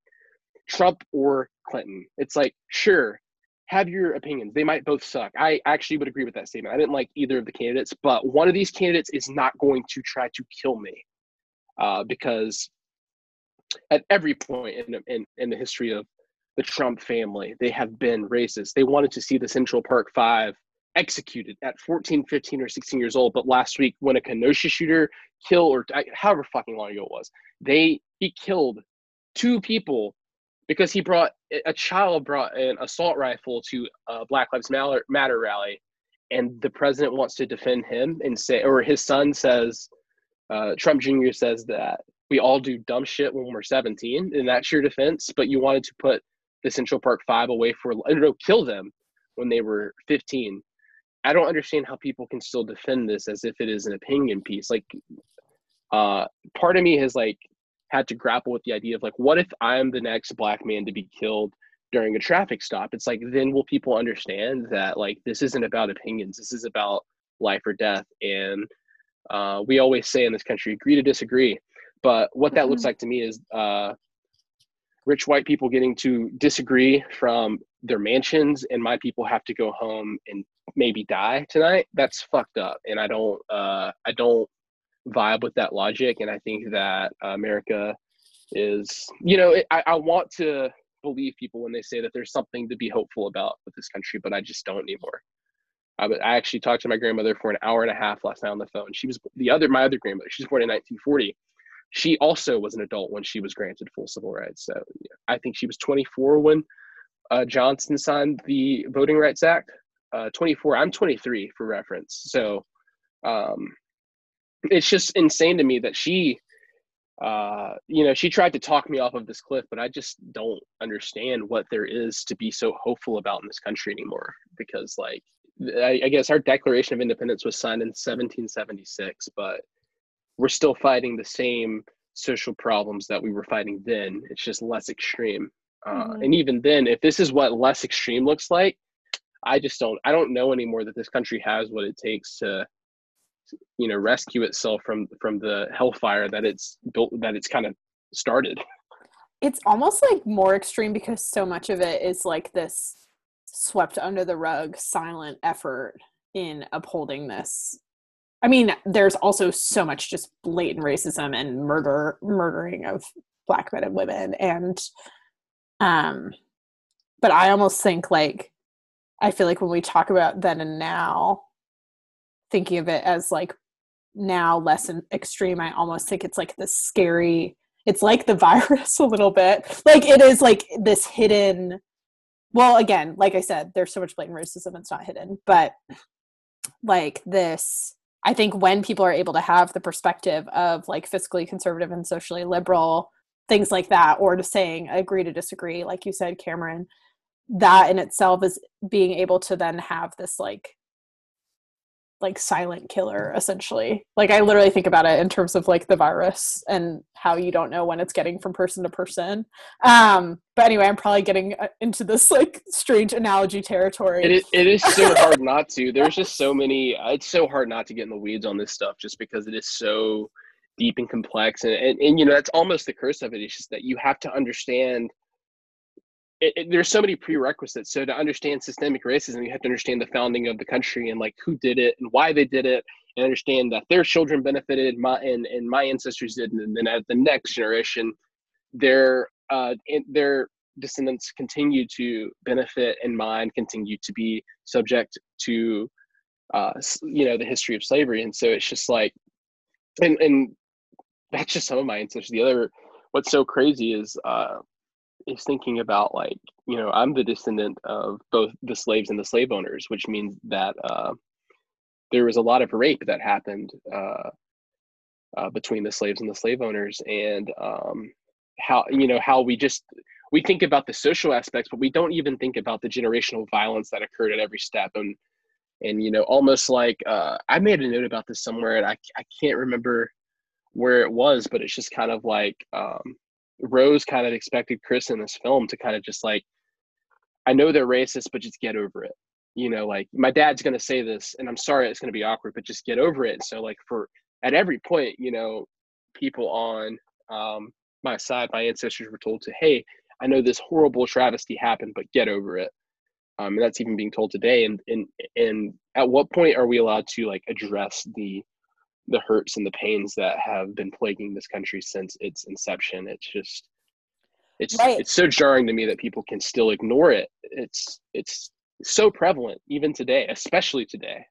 Trump or Clinton, it's like, sure, have your opinions. They might both suck. I actually would agree with that statement. I didn't like either of the candidates, but one of these candidates is not going to try to kill me uh, because at every point in, in, in the history of the Trump family. They have been racist. They wanted to see the Central Park Five executed at 14, 15, or 16 years old. But last week, when a Kenosha shooter killed, or however fucking long ago it was, they he killed two people because he brought a child brought an assault rifle to a Black Lives Matter rally, and the president wants to defend him and say, or his son says, uh, Trump Jr. says that we all do dumb shit when we're 17, and that's your defense. But you wanted to put the Central Park Five away for no kill them when they were 15. I don't understand how people can still defend this as if it is an opinion piece. Like, uh, part of me has like had to grapple with the idea of like, what if I'm the next black man to be killed during a traffic stop? It's like then will people understand that like this isn't about opinions. This is about life or death. And uh, we always say in this country, agree to disagree. But what that mm-hmm. looks like to me is uh, rich white people getting to disagree from their mansions and my people have to go home and maybe die tonight that's fucked up and i don't uh i don't vibe with that logic and i think that america is you know I, I want to believe people when they say that there's something to be hopeful about with this country but i just don't anymore I, I actually talked to my grandmother for an hour and a half last night on the phone she was the other my other grandmother she's born in 1940 she also was an adult when she was granted full civil rights. So I think she was 24 when uh, Johnson signed the Voting Rights Act. Uh, 24. I'm 23 for reference. So um, it's just insane to me that she, uh, you know, she tried to talk me off of this cliff, but I just don't understand what there is to be so hopeful about in this country anymore. Because, like, I, I guess our Declaration of Independence was signed in 1776, but we're still fighting the same social problems that we were fighting then. It's just less extreme. Uh, mm-hmm. And even then, if this is what less extreme looks like, I just don't. I don't know anymore that this country has what it takes to, you know, rescue itself from from the hellfire that it's built that it's kind of started. It's almost like more extreme because so much of it is like this swept under the rug, silent effort in upholding this I mean, there's also so much just blatant racism and murder, murdering of black men and women, and um, but I almost think like I feel like when we talk about then and now, thinking of it as like now less extreme, I almost think it's like the scary. It's like the virus a little bit. Like it is like this hidden. Well, again, like I said, there's so much blatant racism; it's not hidden, but like this I think when people are able to have the perspective of like fiscally conservative and socially liberal, things like that, or to saying agree to disagree, like you said, Kameron, that in itself is being able to then have this like like silent killer essentially. Like i literally think about it in terms of like the virus and how you don't know when it's getting from person to person. Um but anyway i'm probably getting uh, into this like strange analogy territory. It is, it is so hard not to. There's just so many uh, it's so hard not to get in the weeds on this stuff just because it is so deep and complex. And, and, and you know that's almost the curse of it. It's just that you have to understand it, it, there's so many prerequisites. So to understand systemic racism, you have to understand the founding of the country and like who did it and why they did it, and understand that their children benefited, my and, and my ancestors did, and then at the next generation, their uh, their descendants continue to benefit, and mine continue to be subject to, uh, you know, the history of slavery. And so it's just like, and and that's just some of my ancestors. The other, what's so crazy is. Uh, is thinking about like you know i'm the descendant of both the slaves and the slave owners which means that uh, there was a lot of rape that happened uh, uh, between the slaves and the slave owners. And um, how you know how we just we think about the social aspects but we don't even think about the generational violence that occurred at every step. And and you know almost like uh, i made a note about this somewhere and i, I can't remember where it was but it's just kind of like um, Rose kind of expected Chris in this film to kind of just like, I know they're racist, but just get over it. You know, like my dad's gonna say this, and I'm sorry it's gonna be awkward, but just get over it. So like for at every point, you know, people on um, my side, my ancestors were told to, hey, I know this horrible travesty happened, but get over it. Um, and that's even being told today. And and and at what point are we allowed to like address the the hurts and the pains that have been plaguing this country since its inception. It's just it's right. it's so jarring to me that people can still ignore it. It's it's so prevalent even today, especially today.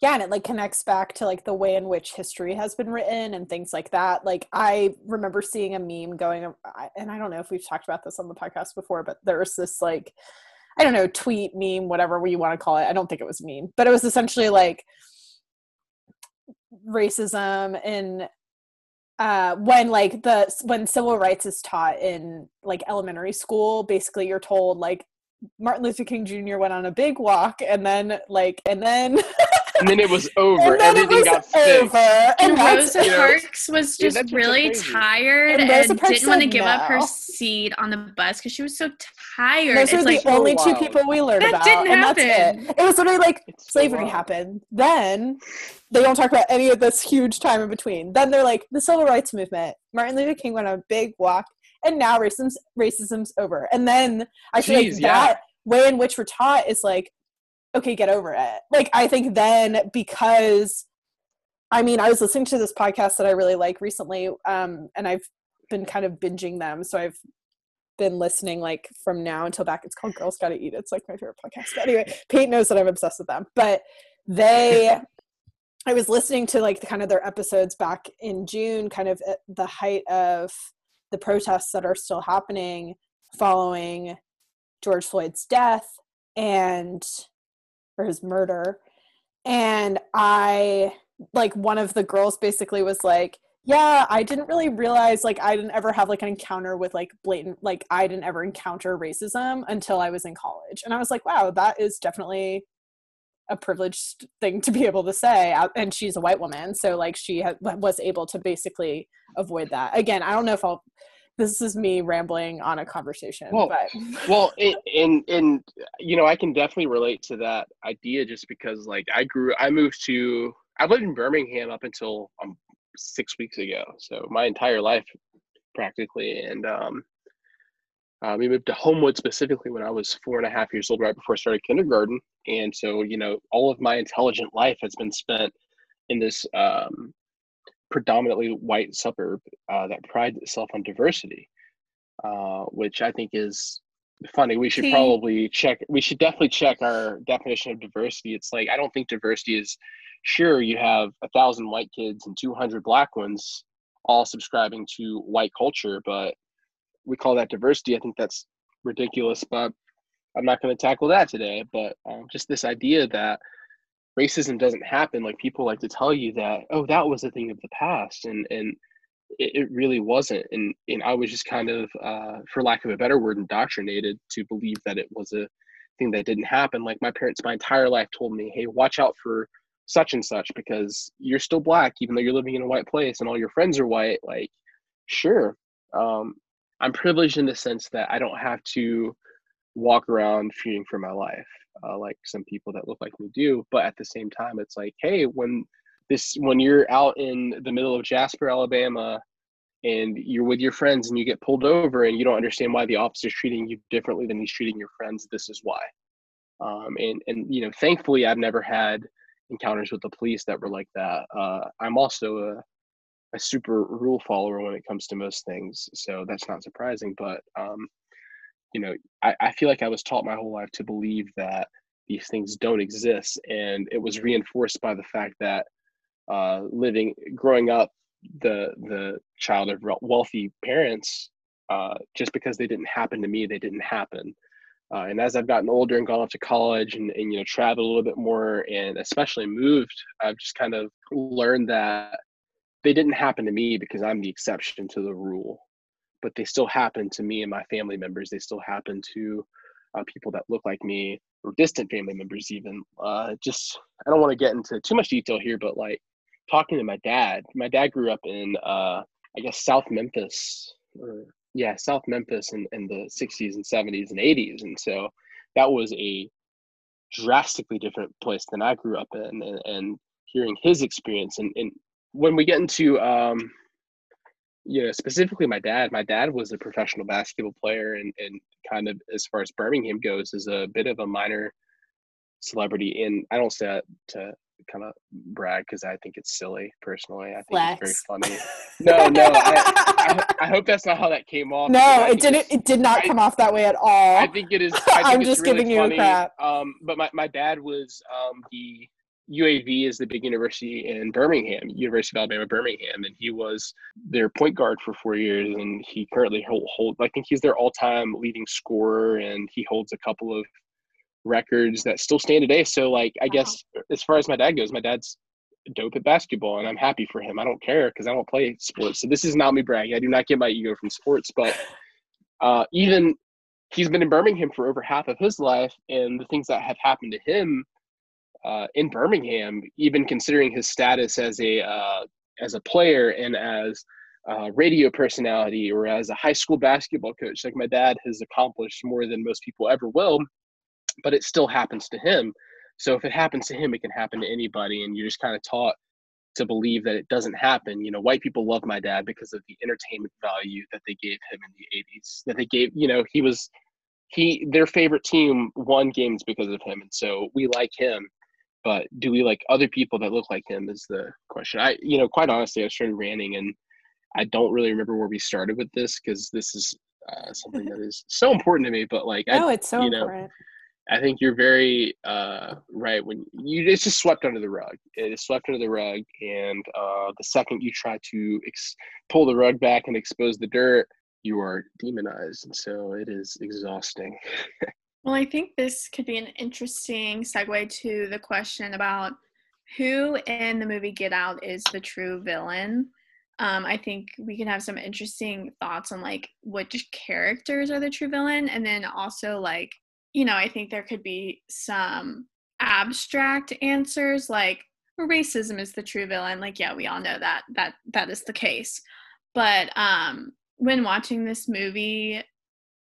Yeah, and it like connects back to like the way in which history has been written and things like that. Like I remember seeing a meme going, and I don't know if we've talked about this on the podcast before, but there was this like, I don't know, tweet meme, whatever you want to call it. I don't think it was meme, but it was essentially like racism in uh, when like the when civil rights is taught in like elementary school basically you're told like martin luther king jr went on a big walk and then like and then and then it was over. Everything was got fixed. Over. And, Rosa Parks was just yeah, really tired and, and didn't want to give no. up her seat on the bus because she was so tired. Those are the only two people we learned that about. Didn't and happen. that's it. It was literally like it's slavery so happened. Then they don't talk about any of this huge time in between. Then they're like the civil rights movement. Martin Luther King went on a big walk, and now racism's racism's over. And then I feel Jeez, like yeah. that way in which we're taught is like okay, get over it. Like, I think then because, I mean, I was listening to this podcast that I really like recently, um, and I've been kind of binging them. So I've been listening like from now until back. It's called Girls Gotta Eat. It's like my favorite podcast. But anyway, Pete knows that I'm obsessed with them. But they, I was listening to like the kind of their episodes back in June, kind of at the height of the protests that are still happening following George Floyd's death. And for his murder. And i like one of the girls basically was like yeah i didn't really realize like i didn't ever have like an encounter with like blatant like i didn't ever encounter racism until i was in college. And i was like wow that is definitely a privileged thing to be able to say. Uh, and she's a white woman so like she ha- was able to basically avoid that. Again i don't know if i'll this is me rambling on a conversation. Well, but. well, it, and and you know, I can definitely relate to that idea just because, like, I grew, I moved to, I lived in Birmingham up until um, six weeks ago, so my entire life practically, and um, uh, we moved to Homewood specifically when I was four and a half years old, right before I started kindergarten, and so you know, all of my intelligent life has been spent in this um, predominantly white suburb uh, that prides itself on diversity, uh, which I think is funny. We should probably check. We should definitely check our definition of diversity. It's like I don't think diversity is. Sure, you have a thousand white kids and two hundred black ones, all subscribing to white culture, but we call that diversity. I think that's ridiculous, but I'm not going to tackle that today. But um, just this idea that racism doesn't happen like people like to tell you that oh that was a thing of the past and and it, it really wasn't. And and I was just kind of, uh, for lack of a better word, indoctrinated to believe that it was a thing that didn't happen. Like my parents, my entire life told me, "Hey, watch out for such and such because you're still black, even though you're living in a white place and all your friends are white." Like, sure, um, I'm privileged in the sense that I don't have to walk around fearing for my life uh, like some people that look like me do. But at the same time, it's like, hey, when this when you're out in the middle of Jasper, Alabama, and you're with your friends and you get pulled over and you don't understand why the officer's treating you differently than he's treating your friends, this is why. Um, and and you know, thankfully, I've never had encounters with the police that were like that. Uh, I'm also a a super rule follower when it comes to most things, so that's not surprising. But um, you know, I, I feel like I was taught my whole life to believe that these things don't exist, and it was reinforced by the fact that uh, living, growing up, the the child of wealthy parents, uh, just because they didn't happen to me, they didn't happen. Uh, and as I've gotten older and gone off to college and, and you know traveled a little bit more and especially moved, I've just kind of learned that they didn't happen to me because I'm the exception to the rule but they still happen to me and my family members. They still happen to uh, people that look like me or distant family members, even. Uh, just, I don't want to get into too much detail here, but like talking to my dad, my dad grew up in, uh, I guess, South Memphis, or yeah, South Memphis in, in the 60s and 70s and 80s. And so that was a drastically different place than I grew up in. And, and hearing his experience, and, and when we get into, um, you know, specifically my dad, my dad was a professional basketball player and, and kind of as far as Birmingham goes is a bit of a minor celebrity. And I don't say that to kind of brag because I think it's silly personally. I think Flex. it's very funny. No, no, I, I, I, hope that's not how that came off. No, it didn't. It did not come off that way at all. I think it is. I am just really giving funny. you a crap. Um, but my, my dad was um, the UAB is the big university in Birmingham, University of Alabama, Birmingham, and he was their point guard for four years, and he currently hold, hold I think he's their all-time leading scorer, and he holds a couple of records that still stand today. So, like, I wow. guess as far as my dad goes, my dad's dope at basketball, and I'm happy for him. I don't care because I don't play sports, so this is not me bragging. I do not get my ego from sports, but uh, even he's been in Birmingham for over half of his life, and the things that have happened to him uh, in Birmingham, even considering his status as a uh, as a player and as a radio personality or as a high school basketball coach. Like my dad has accomplished more than most people ever will, but it still happens to him. So if it happens to him, it can happen to anybody, and you're just kind of taught to believe that it doesn't happen. You know, white people love my dad because of the entertainment value that they gave him in the 80s. That they gave, you know, he was he their favorite team won games because of him, and so we like him but do we like other people that look like him is the question. I you know quite honestly i started ranting and i don't really remember where we started with this because this is uh, something that is so important to me but like oh it's so you know, important. I think you're very uh, right when you it's just swept under the rug. It is swept under the rug and uh, the second you try to ex- pull the rug back and expose the dirt you are demonized. And so it is exhausting Well, I think this could be an interesting segue to the question about who in the movie Get Out is the true villain. Um, I think we can have some interesting thoughts on like which characters are the true villain, and then also like you know I think there could be some abstract answers like racism is the true villain. Like yeah, we all know that that that is the case, but um, when watching this movie,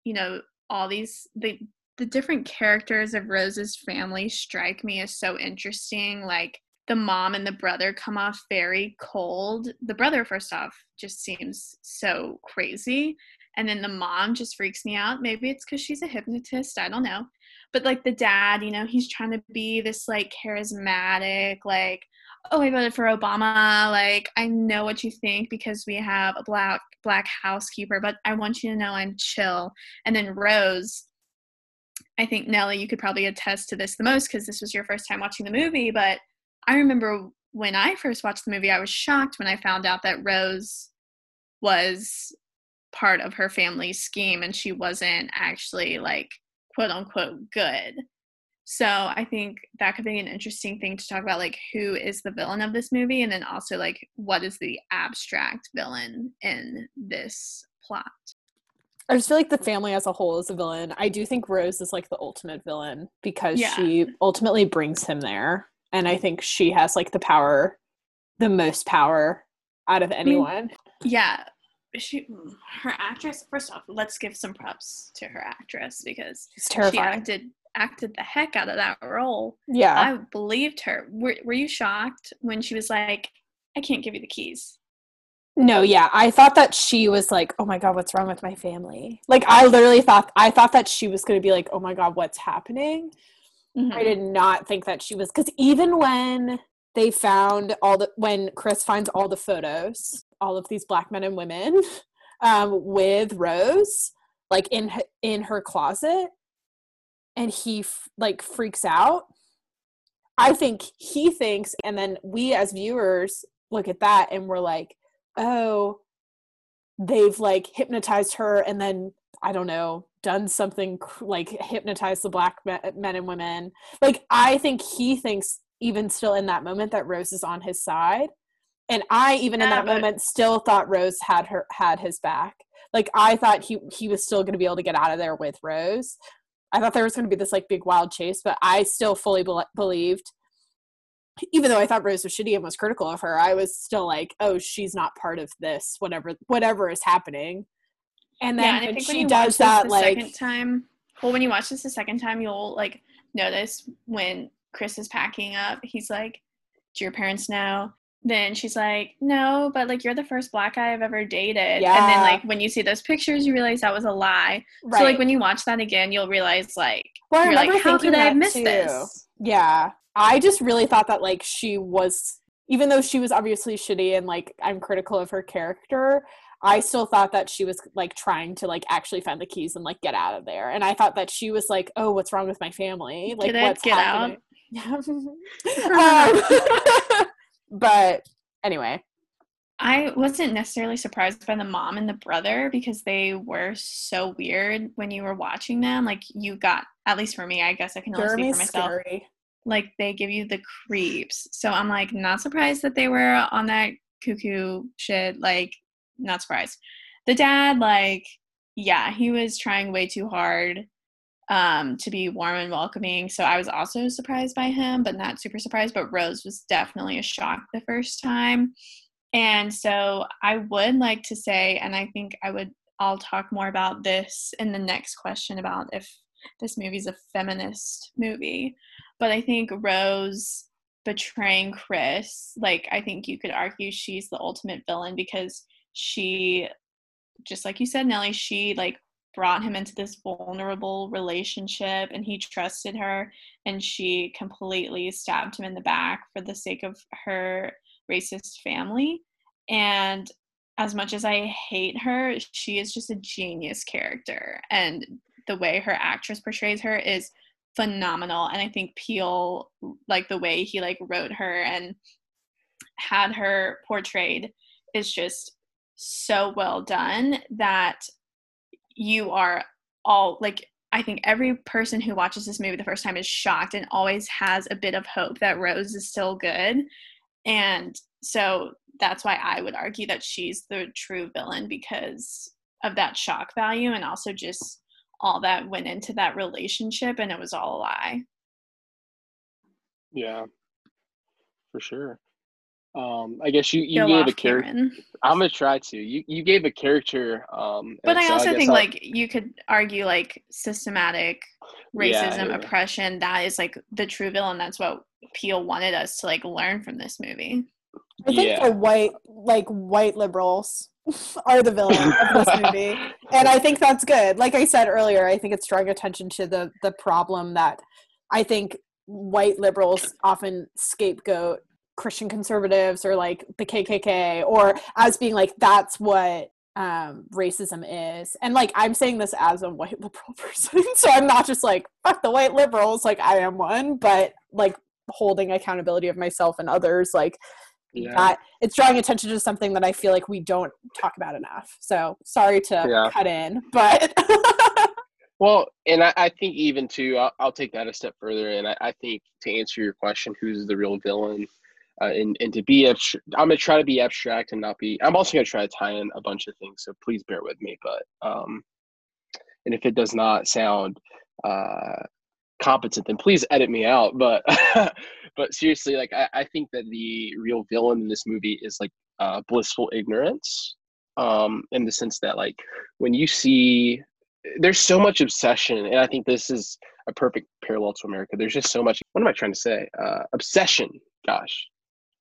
you know all these the the different characters of Rose's family strike me as so interesting. Like the mom and the brother come off very cold. The brother, first off, just seems so crazy. And then the mom just freaks me out. Maybe it's because she's a hypnotist. I don't know. But like the dad, you know, he's trying to be this like charismatic, like, oh, I voted for Obama. Like, I know what you think because we have a black black housekeeper, but I want you to know I'm chill. And then Rose, I think Nellie, you could probably attest to this the most because this was your first time watching the movie. But I remember when I first watched the movie, I was shocked when I found out that Rose was part of her family's scheme and she wasn't actually like quote unquote good. So I think that could be an interesting thing to talk about, like who is the villain of this movie, and then also like what is the abstract villain in this plot. I just feel like the family as a whole is a villain. I do think Rose is like the ultimate villain because Yeah. she ultimately brings him there. And I think she has like the power, the most power out of anyone. Yeah, she her actress. First off, let's give some props to her actress because she acted acted the heck out of that role. yeah. I believed her. Were Were you shocked when she was like, "I can't give you the keys"? No, yeah. I thought that she was like, oh my God, what's wrong with my family? Like, I literally thought, I thought that she was going to be like, oh my God, what's happening? Mhm. I did not think that she was, because even when they found all the, when Chris finds all the photos, all of these black men and women um, with Rose, like in, in her closet, and he f- like freaks out. I think he thinks, and then we as viewers look at that and we're like, oh, they've like hypnotized her and then I don't know, done something like hypnotized the black men and women. Like, I think he thinks, even still in that moment, that Rose is on his side. And I, even in that but- moment, still thought Rose had her had his back. Like, I thought he he was still going to be able to get out of there with Rose. I thought there was going to be this like big wild chase, but I still fully bel believed even though I thought Rose was shitty and was critical of her, I was still like, oh, she's not part of this, whatever whatever is happening. And then yeah, and when she does that, the like, second time, well, when you watch this the second time, you'll like notice when Chris is packing up, he's like, "Do your parents know?" Then she's like, "No, but like you're the first black guy I've ever dated." Yeah. And then like when you see those pictures, you realize that was a lie. right. So like when you watch that again, you'll realize like well, I you're like, remember "How could I have missed too. this?" Yeah, I just really thought that like she was, even though she was obviously shitty and like I'm critical of her character. I still thought that she was like trying to like actually find the keys and like get out of there. And I thought that she was like, "Oh, what's wrong with my family? Like, it? what's Get happening?" um, but anyway, I wasn't necessarily surprised by the mom and the brother because they were so weird when you were watching them. Like you got, at least for me, I guess I can only speak Jeremy's for myself. scary. Like they give you the creeps. So I'm like not surprised that they were on that cuckoo shit. Like not surprised. The dad, like, yeah, he was trying way too hard um to be warm and welcoming so i was also surprised by him but not super surprised but rose was definitely a shock the first time and so i would like to say and i think i would i'll talk more about this in the next question about if this movie's a feminist movie but i think rose betraying chris like i think you could argue she's the ultimate villain because she just like you said nellie she like brought him into this vulnerable relationship and he trusted her and she completely stabbed him in the back for the sake of her racist family. And as much as i hate her she is just a genius character. And the way her actress portrays her is phenomenal and i think Peele like the way he like wrote her and had her portrayed is just so well done that you are all like I think every person who watches this movie the first time is shocked and always has a bit of hope that Rose is still good. And so that's why I would argue that she's the true villain because of that shock value and also just all that went into that relationship and it was all a lie. Yeah, for sure. Um, I guess you, you Go gave off, a character. I'm gonna try to. You you gave a character. Um, But I so also guess think I'll- like you could argue like systematic racism, yeah. oppression, that is like the true villain. That's what Peele wanted us to like learn from this movie. I think Yeah. the white, like white liberals, are the villain of this movie, and I think that's good. Like I said earlier, I think it's drawing attention to the the problem that I think white liberals often scapegoat Christian conservatives or like the KKK or as being like that's what um racism is and like i'm saying this as a white liberal person so i'm not just like fuck the white liberals like i am one but like holding accountability of myself and others like Yeah. it's drawing attention to something that I feel like we don't talk about enough. So sorry to Yeah. cut in, but Well, and I, I think even too, I'll, I'll, take that a step further. And I, I, think to answer your question, who's the real villain? Uh, and, and to be, abstr- I'm going to try to be abstract and not be, I'm also going to try to tie in a bunch of things. So please bear with me. But, um, and if it does not sound uh, competent, then please edit me out. But, but seriously, like, I, I think that the real villain in this movie is like uh, blissful ignorance um, in the sense that like when you see there's so much obsession and i think this is a perfect parallel to america. There's just so much what am i trying to say? Uh, obsession gosh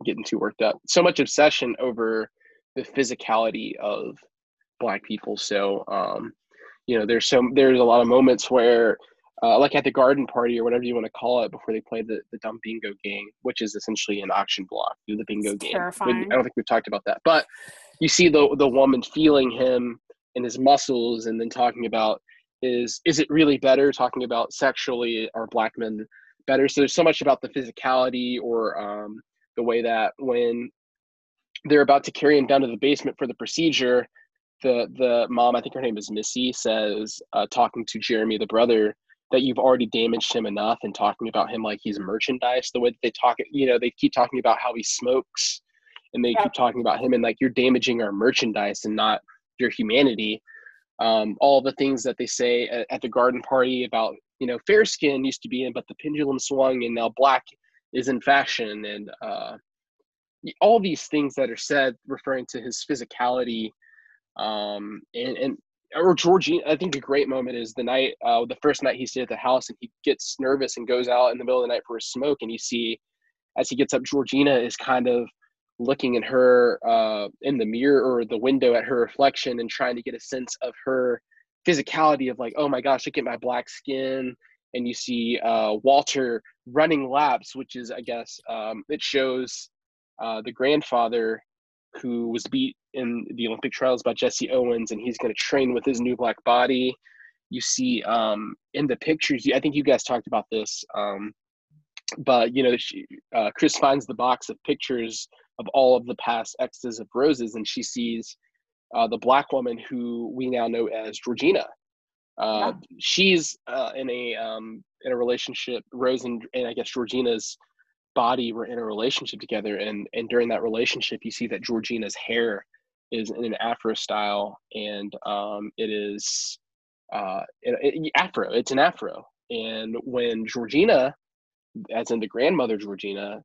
I'm getting too worked up. So much obsession over the physicality of black people. So um, you know there's some there's a lot of moments where uh, like at the garden party or whatever you want to call it before they play the, the dumb bingo game which is essentially an auction block do the bingo it's game. Terrifying. i don't think we've talked about that. But you see the the woman feeling him and his muscles and then talking about is is it really better talking about sexually are black men better? So there's so much about the physicality or um, the way that when they're about to carry him down to the basement for the procedure the the mom i think her name is missy says uh, talking to jeremy the brother that you've already damaged him enough and talking about him like he's merchandise the way that they talk you know they keep talking about how he smokes and they yeah. keep talking about him and like you're damaging our merchandise and not your humanity um, all the things that they say at, at, the garden party about you know fair skin used to be in but the pendulum swung and now black is in fashion and uh, all these things that are said referring to his physicality um, and, and or Georgina, I think a great moment is the night, uh, the first night he stayed at the house and he gets nervous and goes out in the middle of the night for a smoke. And you see, as he gets up, Georgina is kind of looking in her uh, in the mirror or the window at her reflection and trying to get a sense of her physicality of like oh my gosh look at my black skin and you see uh, walter running laps which is i guess um, it shows uh, the grandfather who was beat in the olympic trials by jesse owens and he's going to train with his new black body you see um, in the pictures i think you guys talked about this um, but you know she, uh, chris finds the box of pictures of all of the past exes of Roses, and she sees uh, the black woman who we now know as Georgina. Uh, yeah. She's uh, in a um, in a relationship. Rose and, and I guess Georgina's body were in a relationship together, and and during that relationship, you see that Georgina's hair is in an Afro style, and um, it is uh, it, it, Afro. It's an Afro, and when Georgina, as in the grandmother Georgina,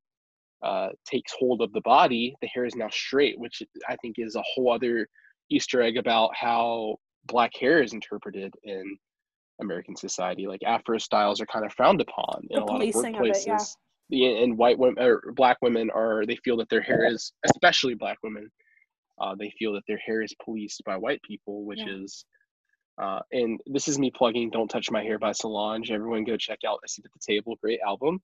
uh, takes hold of the body, the hair is now straight, which I think is a whole other Easter egg about how black hair is interpreted in American society. Like Afro styles are kind of frowned upon in the a lot of workplaces. Of it, yeah. And white women or black women are they feel that their hair is, especially black women, uh, they feel that their hair is policed by white people, which yeah. is uh, and this is me plugging "Don't Touch My Hair" by Solange. Everyone go check out A Seat at the Table." Great album.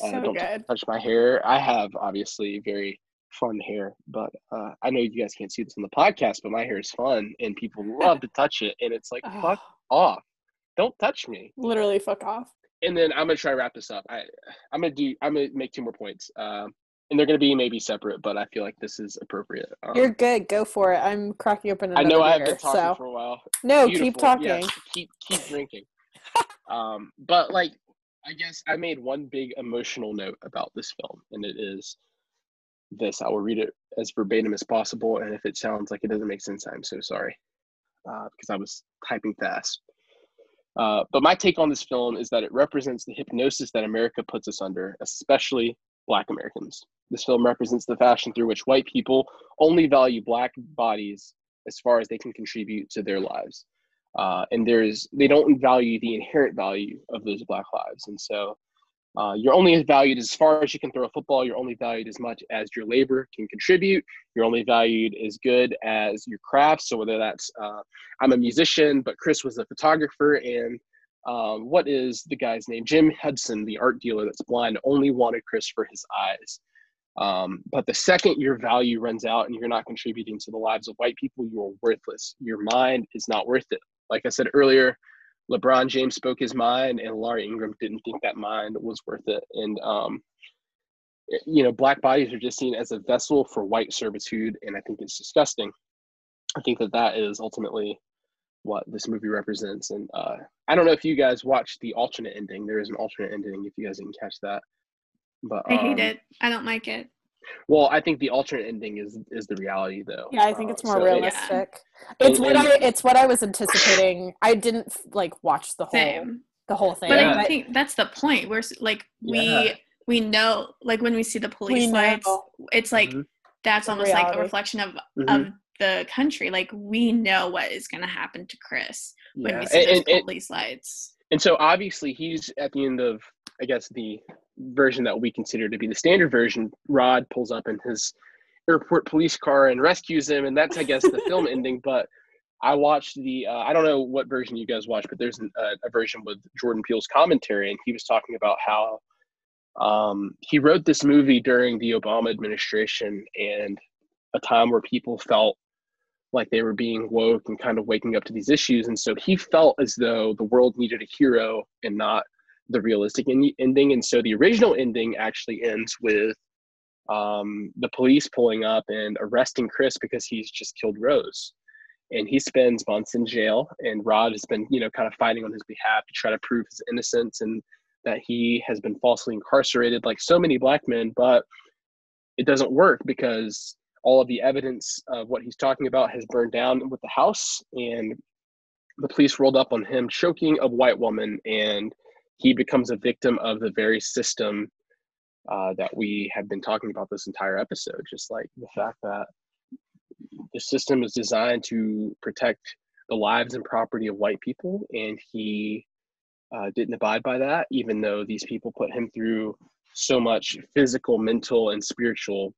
Uh, so don't good. touch my hair. I have obviously very fun hair, but uh, I know you guys can't see this on the podcast, but my hair is fun and people love to touch it. And it's like, fuck off. Don't touch me. Literally, fuck off. And then I'm gonna try to wrap this up. I I'm gonna do. I'm gonna make two more points. Um, and they're gonna be maybe separate, but I feel like this is appropriate. Um, You're good. Go for it. I'm cracking open. Another. I know I have been talking so. for a while. No, Beautiful. keep talking. Yes, keep keep drinking. um, but like I guess I made one big emotional note about this film, and it is this. I will read it as verbatim as possible, and if it sounds like it doesn't make sense, I'm so sorry uh, because I was typing fast. Uh, but my take on this film is that it represents the hypnosis that America puts us under, especially Black Americans. This film represents the fashion through which white people only value Black bodies as far as they can contribute to their lives uh, and there's they don't value the inherent value of those black lives and so uh, you're only valued as far as you can throw a football. You're only valued as much as your labor can contribute. You're only valued as good as your craft. So whether that's uh, i'm a musician but chris was a photographer. And um, what is the guy's name? Jim hudson the art dealer that's blind only wanted chris for his eyes. Um, but the second your value runs out and you're not contributing to the lives of white people, you are worthless. Your mind is not worth it. Like I said earlier, LeBron James spoke his mind, and Laura Ingraham didn't think that mind was worth it. And um, you know, black bodies are just seen as a vessel for white servitude, and I think it's disgusting. I think that that is ultimately what this movie represents. And uh, I don't know if you guys watched the alternate ending. There is an alternate ending if you guys didn't catch that. But I hate um, it. I don't like it. Well, I think the alternate ending is is the reality though. Yeah, I think it's more so it- realistic. It's And- what and- I it's what I was anticipating. I didn't like watch the whole Same. the whole thing. But Yeah. I think that's the point. We're like we Yeah. we know like when we see the police know. lights, it's like Mhm. that's The almost like a reflection of Mhm. of the country. Like we know what is going to happen to Chris when yeah. we see And- those and- and- police lights. And so obviously he's at the end of I guess the version that we consider to be the standard version. Rod pulls up in his airport police car and rescues him, and that's I guess the film ending. But I watched the uh, I don't know what version you guys watched, but there's an, uh, a version with Jordan Peele's commentary, and he was talking about how um, he wrote this movie during the Obama administration and a time where people felt like they were being woke and kind of waking up to these issues. And so he felt as though the world needed a hero and not the realistic en- ending. And so the original ending actually ends with um, the police pulling up and arresting Chris because he's just killed Rose. And he spends months in jail, and Rod has been, you know, kind of fighting on his behalf to try to prove his innocence and that he has been falsely incarcerated, like so many black men. But it doesn't work because all of the evidence of what he's talking about has burned down with the house and the police rolled up on him choking a white woman and he becomes a victim of the very system uh, that we have been talking about this entire episode just like the fact that the system is designed to protect the lives and property of white people and he uh, didn't abide by that even though these people put him through so much physical mental and spiritual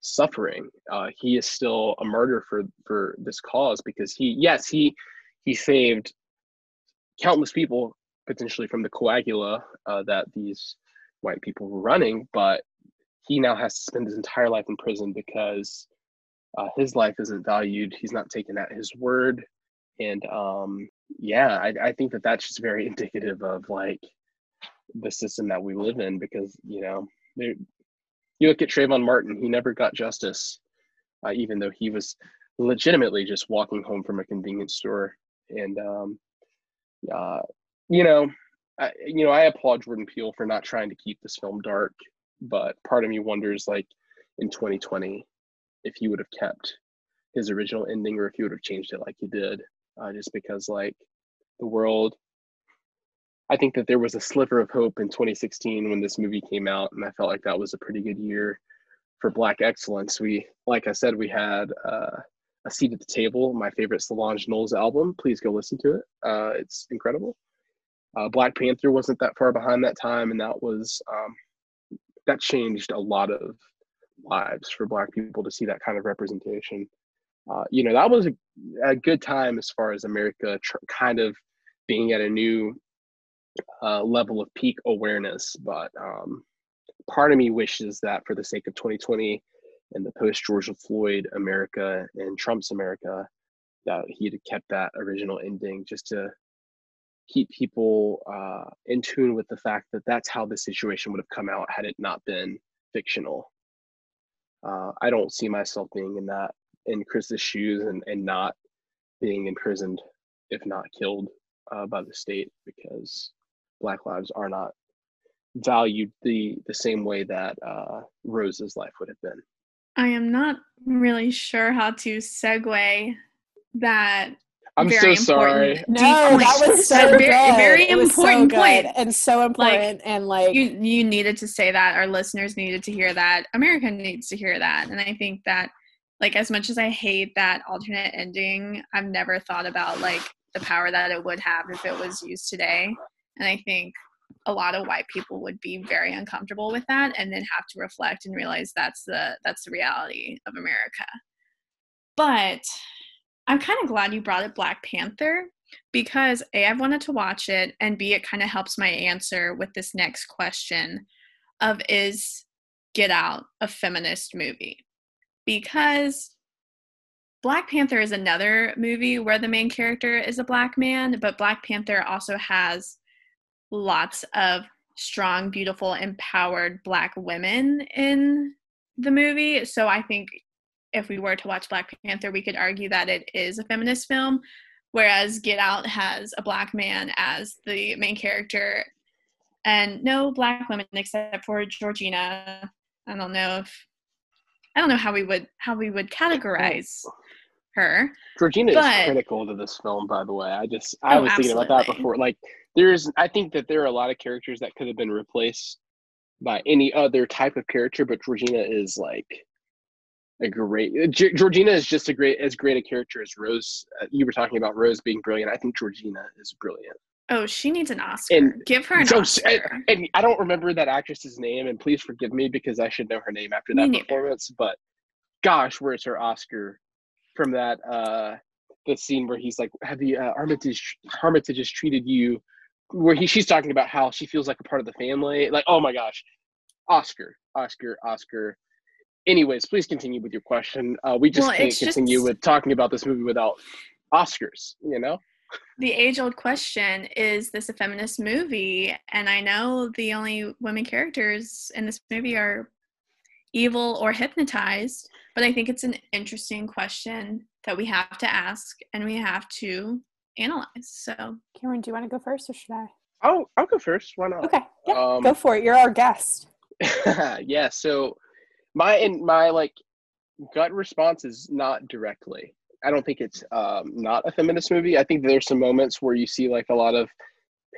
suffering. Uh, he is still a martyr for for this cause because he, yes, he he saved countless people potentially from the coagula uh, that these white people were running, but he now has to spend his entire life in prison because uh, his life isn't valued. He's not taken at his word, and um, yeah, I, I think that that's just very indicative of like the system that we live in because you know you look at Trayvon Martin, he never got justice, uh, even though he was legitimately just walking home from a convenience store. And, um, uh, you know, I, you know, I applaud Jordan Peele for not trying to keep this film dark, but part of me wonders, like, in 2020, if he would have kept his original ending or if he would have changed it like he did, uh, just because, like, the world I think that there was a sliver of hope in 2016 when this movie came out, and I felt like that was a pretty good year for Black excellence. We, like I said, we had uh, a seat at the table. My favorite Solange Knowles album. Please go listen to it. Uh, it's incredible. Uh, Black Panther wasn't that far behind that time, and that was um, that changed a lot of lives for Black people to see that kind of representation. Uh, you know, that was a, a good time as far as America tr- kind of being at a new uh, level of peak awareness. But um, part of me wishes that for the sake of 2020 and the post George Floyd America and Trump's America, that he'd have kept that original ending just to keep people uh, in tune with the fact that that's how the situation would have come out had it not been fictional. Uh, I don't see myself being in that in Chris's shoes and, and not being imprisoned, if not killed uh, by the state, because Black lives are not valued the the same way that uh, Rose's life would have been. I am not really sure how to segue that. I'm very so sorry. No, deep that was so A good. very, very It was so important good and so important and like You you needed to say that. Our listeners needed to hear that. America needs to hear that. And I think that, like, as much as I hate that alternate ending, I've never thought about like the power that it would have if it was used today. And I think a lot of white people would be very uncomfortable with that, and then have to reflect and realize that's the that's the reality of America. But I'm kind of glad you brought up Black Panther because A, I've wanted to watch it, and B, it kind of helps my answer with this next question of is Get Out a feminist movie? Because Black Panther is another movie where the main character is a black man, but Black Panther also has lots of strong, beautiful, empowered black women in the movie. So I think if we were to watch Black Panther, we could argue that it is a feminist film. whereas Get Out has a black man as the main character, and no black women except for Georgina. I don't know if I don't know how we would how we would categorize her. Georgina But- is critical to this film, by the way. I just I Oh, was thinking about that before. Like there's I think that there are a lot of characters that could have been replaced by any other type of character, but Georgina is like a great Ge- Georgina is just a great as great a character as Rose. Uh, you were talking about Rose being brilliant. I think Georgina is brilliant. Oh, she needs an Oscar. And Give her an So, Oscar. and I don't remember that actress's name, and please forgive me because I should know her name after that performance. But gosh, where's her Oscar from that uh the scene where he's like, "Have you uh, Armitage? Armitage has treated you." Where he she's talking about how she feels like a part of the family. Like, oh my gosh, Oscar, Oscar, Oscar. Anyways, please continue with your question. Uh, we just Well, can't continue just- with talking about this movie without Oscars. You know. the age old question is this a feminist movie? And I know the only women characters in this movie are evil or hypnotized, but I think it's an interesting question that we have to ask and we have to analyze. So, Kameron, do you want to go first or should I? I'll I'll go first. Why not? Okay, yeah, Um, go for it. You're our guest. yeah so my and my like gut response is not directly. I don't think it's um not a feminist movie. I think there's some moments where you see like a lot of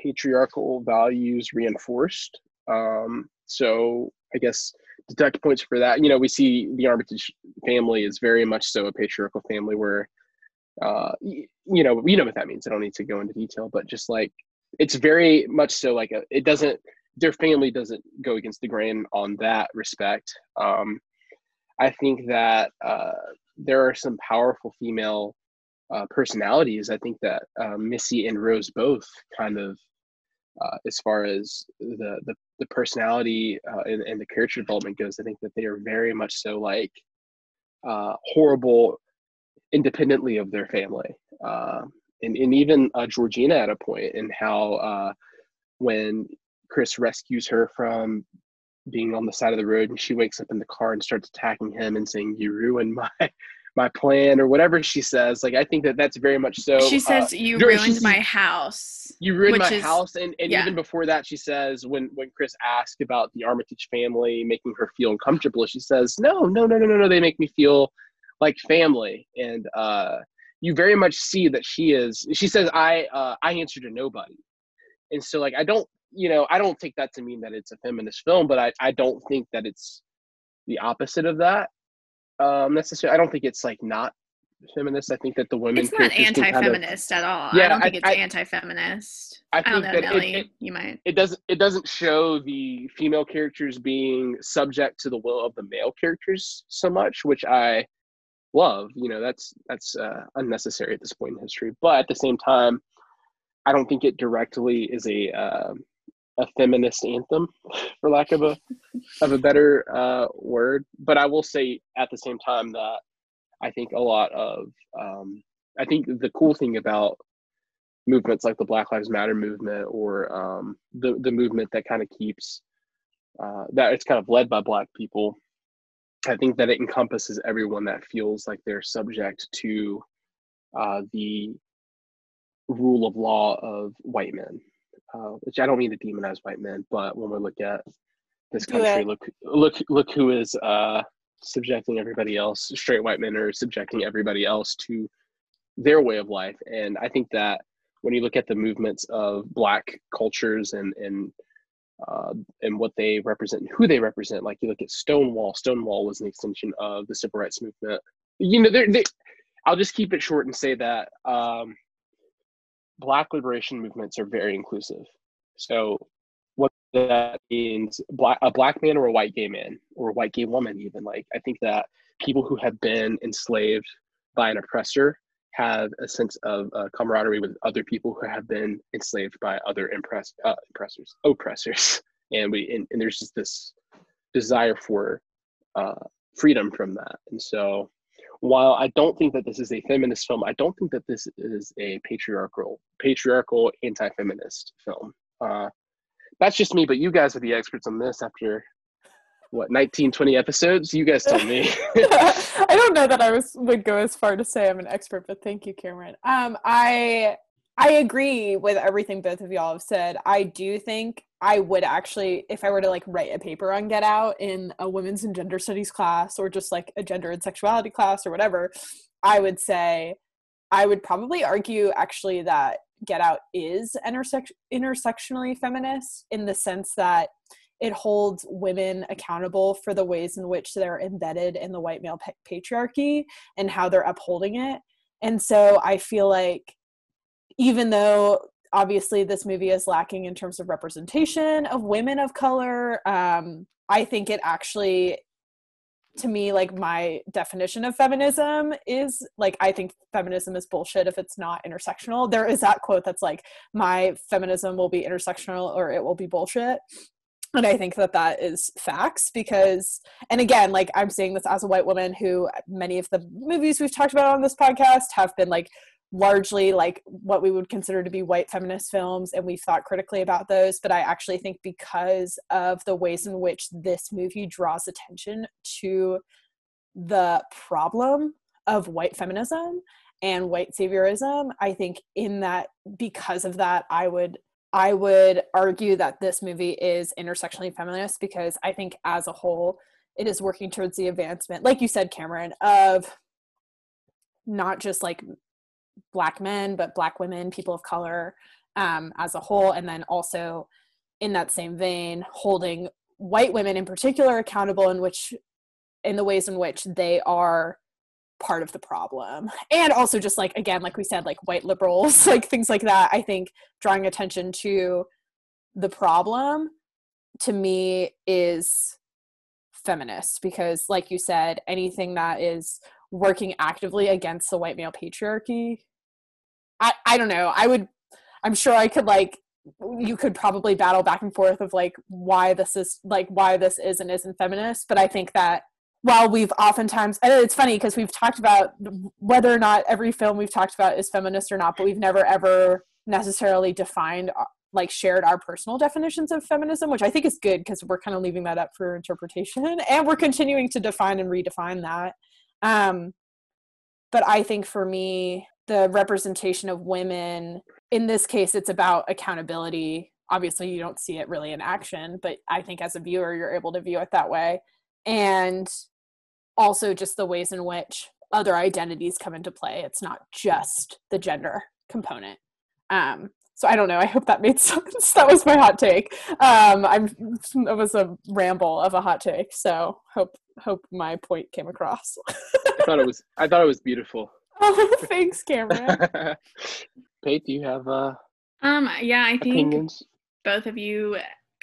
patriarchal values reinforced. Um so i guess deduct points for that. You know we see the armitage family is very much so a patriarchal family where uh you know you know what that means. I don't need to go into detail but just like it's very much so like a it doesn't their family doesn't go against the grain on that respect. Um, I think that uh, there are some powerful female uh, personalities. I think that uh, Missy and Rose both kind of, uh, as far as the the, the personality uh, and, and the character development goes, I think that they are very much so like uh, horrible independently of their family. And, and even Georgina at a point in how when Chris rescues her from being on the side of the road and she wakes up in the car and starts attacking him and saying you ruined my my plan or whatever she says like i think that that's very much so she uh, says, You ruined my house. you ruined my is- house and, and yeah. even before that she says when when chris asked about the armitage family making her feel uncomfortable she says no no no no no no they make me feel like family and uh you very much see that she is she says i uh i answer to nobody and so like i don't you know i don't take that to mean that it's a feminist film but i i don't think that it's the opposite of that um necessarily i don't think it's like not feminist i think that the women It's not can kind of- anti-feminist at all. Yeah, I don't I- think it's I- anti-feminist. I I, don't think know, that it- it- you might. it doesn't it doesn't show the female characters being subject to the will of the male characters so much which i love you know that's that's uh, unnecessary at this point in history but at the same time i don't think it directly is a uh, a feminist anthem for lack of a of a better uh, word but i will say at the same time that i think a lot of um, i think the cool thing about movements like the Black Lives Matter movement or um, the the movement that kind of keeps uh, that it's kind of led by Black people. I think that it encompasses everyone that feels like they're subject to uh, the rule of law of white men, uh, which I don't mean to demonize white men, but when we look at this country, look look look who is uh, subjecting everybody else. Straight white men are subjecting everybody else to their way of life, and I think that when you look at the movements of black cultures and and uh, and what they represent and who they represent, like you look at Stonewall. Stonewall was an extension of the civil rights movement. You know, they're, they, I'll just keep it short and say that um, black liberation movements are very inclusive. So what that means, black, a black man or a white gay man or a white gay woman, even like I think that people who have been enslaved by an oppressor have a sense of uh, camaraderie with other people who have been enslaved by other impress, uh, oppressors, oppressors, and we and, and there's just this desire for uh, freedom from that. And so, while I don't think that this is a feminist film, I don't think that this is a patriarchal, patriarchal, anti-feminist film. Uh, that's just me, but you guys are the experts on this after what 19, 20 episodes. You guys tell me. I don't know that I was would go as far to say I'm an expert, but thank you, Kameron. Um, I I agree with everything both of y'all have said. I do think I would actually, if I were to like write a paper on Get Out in a women's and gender studies class or just like a gender and sexuality class or whatever, I would say I would probably argue actually that Get Out is intersectionally feminist in the sense that it holds women accountable for the ways in which they're embedded in the white male pa- patriarchy and how they're upholding it. And so I feel like even though obviously this movie is lacking in terms of representation of women of color, um, I think it actually to me like my definition of feminism is like i think feminism is bullshit if it's not intersectional. There is that quote that's like my feminism will be intersectional or it will be bullshit. And i think that that is facts because and again like i'm saying this as a white woman who many of the movies we've talked about on this podcast have been like largely like what we would consider to be white feminist films and we've thought critically about those but i actually think because of the ways in which this movie draws attention to the problem of white feminism and white saviorism i think in that because of that i would i would argue that this movie is intersectionally feminist because i think as a whole it is working towards the advancement like you said kameron of not just like black men but black women people of color um, as a whole and then also in that same vein holding white women in particular accountable in which in the ways in which they are part of the problem. And also just like again like we said like white liberals like things like that i think drawing attention to the problem to me is feminist because like you said anything that is working actively against the white male patriarchy I, I don't know. I would, I'm sure I could like, you could probably battle back and forth of like why this is like why this is and isn't feminist. But I think that while we've oftentimes, and it's funny because we've talked about whether or not every film we've talked about is feminist or not, but we've never ever necessarily defined uh, like shared our personal definitions of feminism, which I think is good because we're kind of leaving that up for interpretation and we're continuing to define and redefine that. Um, but I think for me, the representation of women in this case it's about accountability. Obviously you don't see it really in action but i think as a viewer you're able to view it that way. And also just the ways in which other identities come into play. It's not just the gender component. Um, so i don't know i hope that made sense that was my hot take um, i'm it was a ramble of a hot take so hope hope my point came across i thought it was i thought it was beautiful Oh, thanks, Kameron. Pate, do you have uh, um, yeah, I think opinions? both of you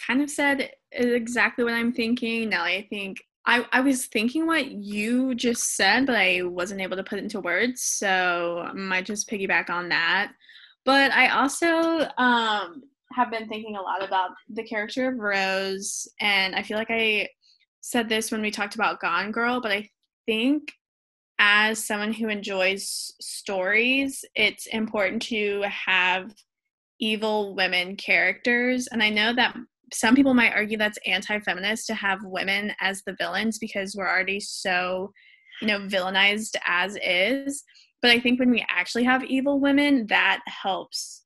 kind of said exactly what I'm thinking. Nelly, I think I, I was thinking what you just said, but I wasn't able to put it into words, so I might just piggyback on that. But I also um, have been thinking a lot about the character of Rose, and I feel like I said this when we talked about Gone Girl, but I think as someone who enjoys stories, it's important to have evil women characters. And I know that some people might argue that's anti feminist to have women as the villains because we're already so, you know, villainized as is. But I think when we actually have evil women, that helps,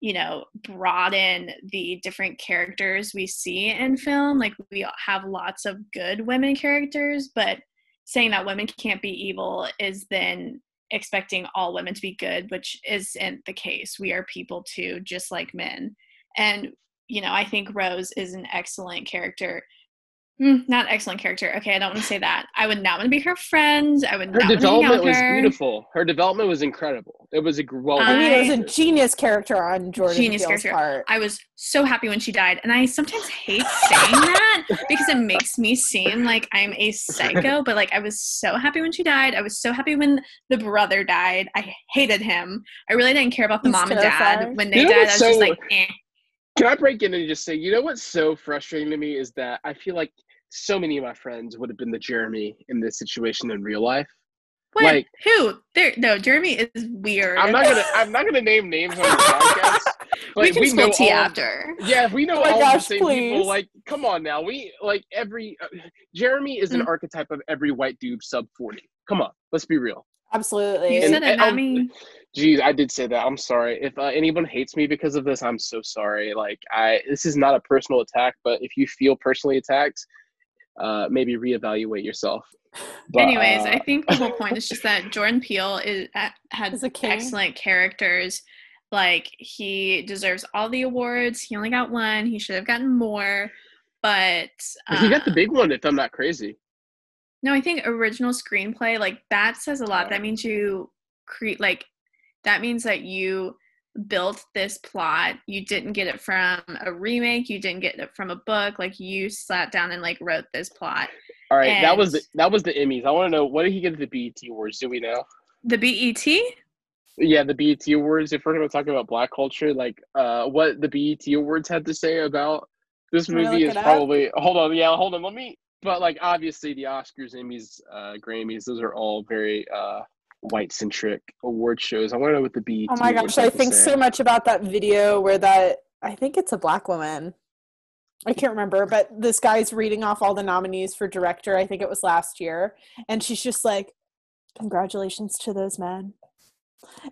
you know, broaden the different characters we see in film. Like we have lots of good women characters, but saying that women can't be evil is then expecting all women to be good, which isn't the case. We are people too, just like men. And, you know, I think Rose is an excellent character Mm, not excellent character. Okay, I don't want to say that. I would not want to be her friend. I would. Not. Her development was her. beautiful. Her development was incredible. It was a well. I mean, it was a genius character on Jordan genius Peele's character. part. I was so happy when she died, and I sometimes hate saying that because it makes me seem like I'm a psycho. But like, I was so happy when she died. I was so happy when the brother died. I hated him. I really didn't care about the He's mom terrifying. and dad when they you know died. I was so, just like, eh. Can I break in and just say, you know what's so frustrating to me is that I feel like so many of my friends would have been the Jeremy in this situation in real life. What? Like- who? There no, Jeremy is weird. I'm not gonna I'm not gonna name names on the podcast. we Like can we, spill know tea all, after. Yeah, we know Oh all gosh, the same please. people. Like, come on now. We like every uh, Jeremy is an Mm. archetype of every white dude sub 40. Come on, let's be real. Absolutely. You And- said it, and, not me. Geez, I did say that. I'm sorry. If uh, anyone hates me because of this, I'm so sorry. Like, I this is not a personal attack, but if you feel personally attacked, uh, maybe reevaluate yourself. But, Anyways, uh, I think the whole point is just that Jordan Peele is uh, had Is a excellent characters. Like he deserves all the awards. He only got one. He should have gotten more. But he got the big one. If I'm not crazy. No, I think original screenplay like that says a lot. That means you create like that means that you built this plot. You didn't get it from a remake. You didn't get it from a book. Like you sat down and like wrote this plot. All right, that was the that was the Emmys. I want to know what did he get at the BET Awards? Do we know? The BET. Yeah, the BET Awards. If we're going to talk about Black culture, like uh, what the BET Awards had to say about this Can movie is it up? probably. Hold on, yeah, hold on. Let me. But like, obviously, the Oscars, Emmys, uh, Grammys, those are all very uh, white centric award shows. I want to know what the BET. Oh my gosh, I think so much about that video where that I think it's a black woman. I can't remember, but this guy's reading off all the nominees for director. I think it was last year, and she's just like, "Congratulations to those men,"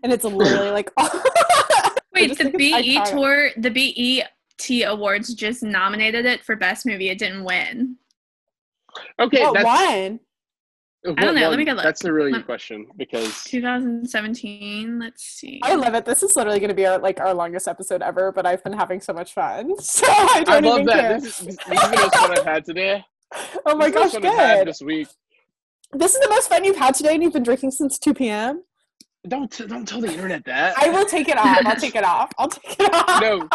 and it's literally like, I Wait, the BE tour, the BET Awards just nominated it for best movie. It didn't win. Okay, What that's. one? What I don't know, let me go look. That's a really good question because 2017. Let's see. I love it. This is literally going to be our like our longest episode ever, but I've been having so much fun, so I I don't love even that. care. This is, this is the most fun I've had today. oh my This is the most gosh, fun I've had good! this week. This is the most fun you've had today, and you've been drinking since two p.m. Don't t- don't tell the internet that. I will take it off. I'll take it off. I'll take it off. No.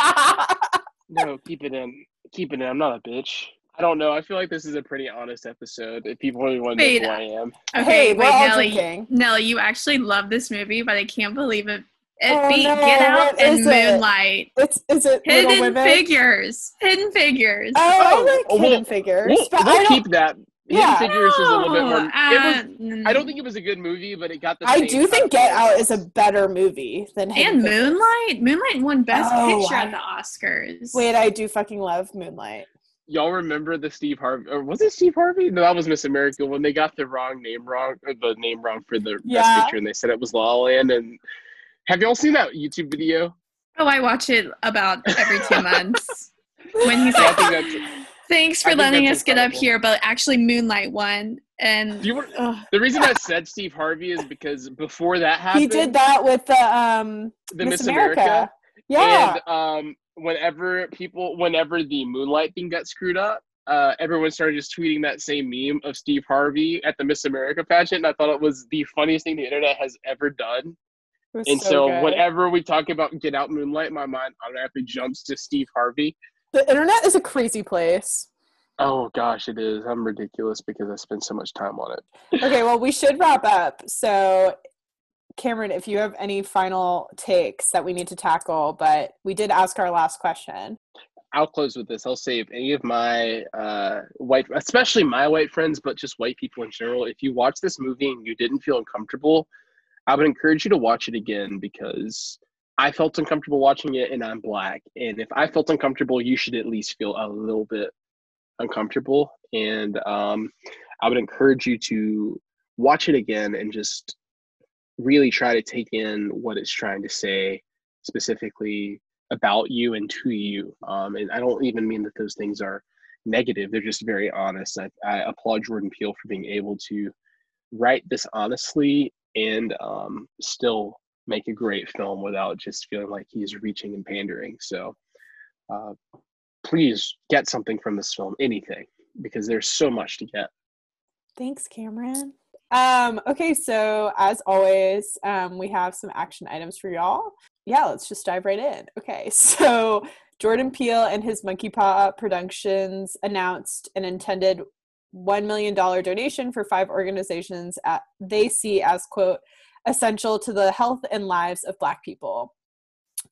No, keep it in. Keep it in. I'm not a bitch. I don't know. I feel like this is a pretty honest episode. If people really want to know Wait, who I am, Okay, Hey, we're wait, Nelly. drinking. Nelly, you actually love this movie, but I can't believe it. It Oh, beat no, Get Out what and is it? Moonlight. It's is it Little Hidden Women? Figures. Hidden Figures. Oh, I Oh, like well, Hidden Figures, we'll, but we'll I don't. keep that. Yeah. Hidden Figures is a little bit more. No, it was. uh, mm. I don't think it was a good movie, but it got the. I do think Get Out is a better movie than Hidden and Figures. Moonlight. Moonlight won Best Oh, Picture I- at the Oscars. Wait, I do fucking love Moonlight. Y'all remember the Steve Harvey? Or was it Steve Harvey? No, that was Miss America when they got the wrong name wrong, or the name wrong for the Yeah. best picture, and they said it was La La Land. And have y'all seen that YouTube video? Oh, I watch it about every two months. when he's like, "Thanks for letting us get up here," but actually, Moonlight won, and the reason I said Steve Harvey is because before that happened, He did that with the um the Miss Miss, America. America. Yeah. And um, whenever people, whenever the Moonlight thing got screwed up, uh, everyone started just tweeting that same meme of Steve Harvey at the Miss America pageant. And I thought it was the funniest thing the internet has ever done. And so, good. whenever we talk about Get Out Moonlight, my mind automatically jumps to Steve Harvey. the internet is a crazy place. Oh gosh, it is. I'm ridiculous because I spend so much time on it. Okay, well, we should wrap up. So, Kameron, if you have any final takes that we need to tackle, but we did ask our last question. I'll close with this. I'll say if any of my uh, white, especially my white friends, but just white people in general, if you watch this movie and you didn't feel uncomfortable, I would encourage you to watch it again because I felt uncomfortable watching it and I'm black. And if I felt uncomfortable, you should at least feel a little bit uncomfortable. And um, I would encourage you to watch it again and just really try to take in what it's trying to say specifically about you and to you. Um, and I don't even mean that those things are negative. They're just very honest. I, I applaud Jordan Peele for being able to write this honestly and um, still make a great film without just feeling like he's reaching and pandering. So uh, please get something from this film, anything, because there's so much to get. Thanks, Kameron. Um, okay, so as always, um, we have some action items for y'all. Yeah, let's just dive right in. Okay, so Jordan Peele and his Monkey Paw Productions announced an intended $1 million donation for five organizations at, they see as, quote, essential to the health and lives of Black people.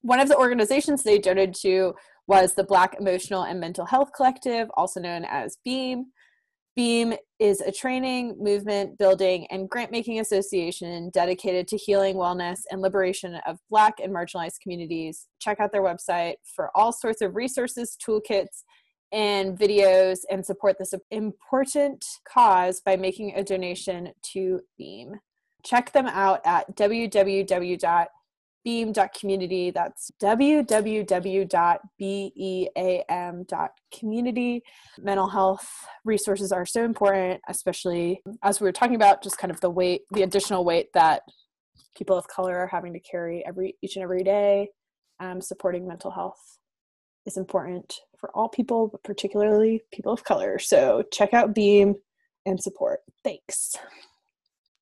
One of the organizations they donated to was the Black Emotional and Mental Health Collective, also known as BEAM. Beam is a training, movement, building, and grant making association dedicated to healing, wellness, and liberation of Black and marginalized communities. Check out their website for all sorts of resources, toolkits, and videos, and support this important cause by making a donation to Beam. Check them out at www beam.community. That's www.beam.community. Mental health resources are so important, especially as we were talking about, just kind of the weight, the additional weight that people of color are having to carry every each and every day. Um, supporting mental health is important for all people, but particularly people of color. So check out Beam and support. Thanks.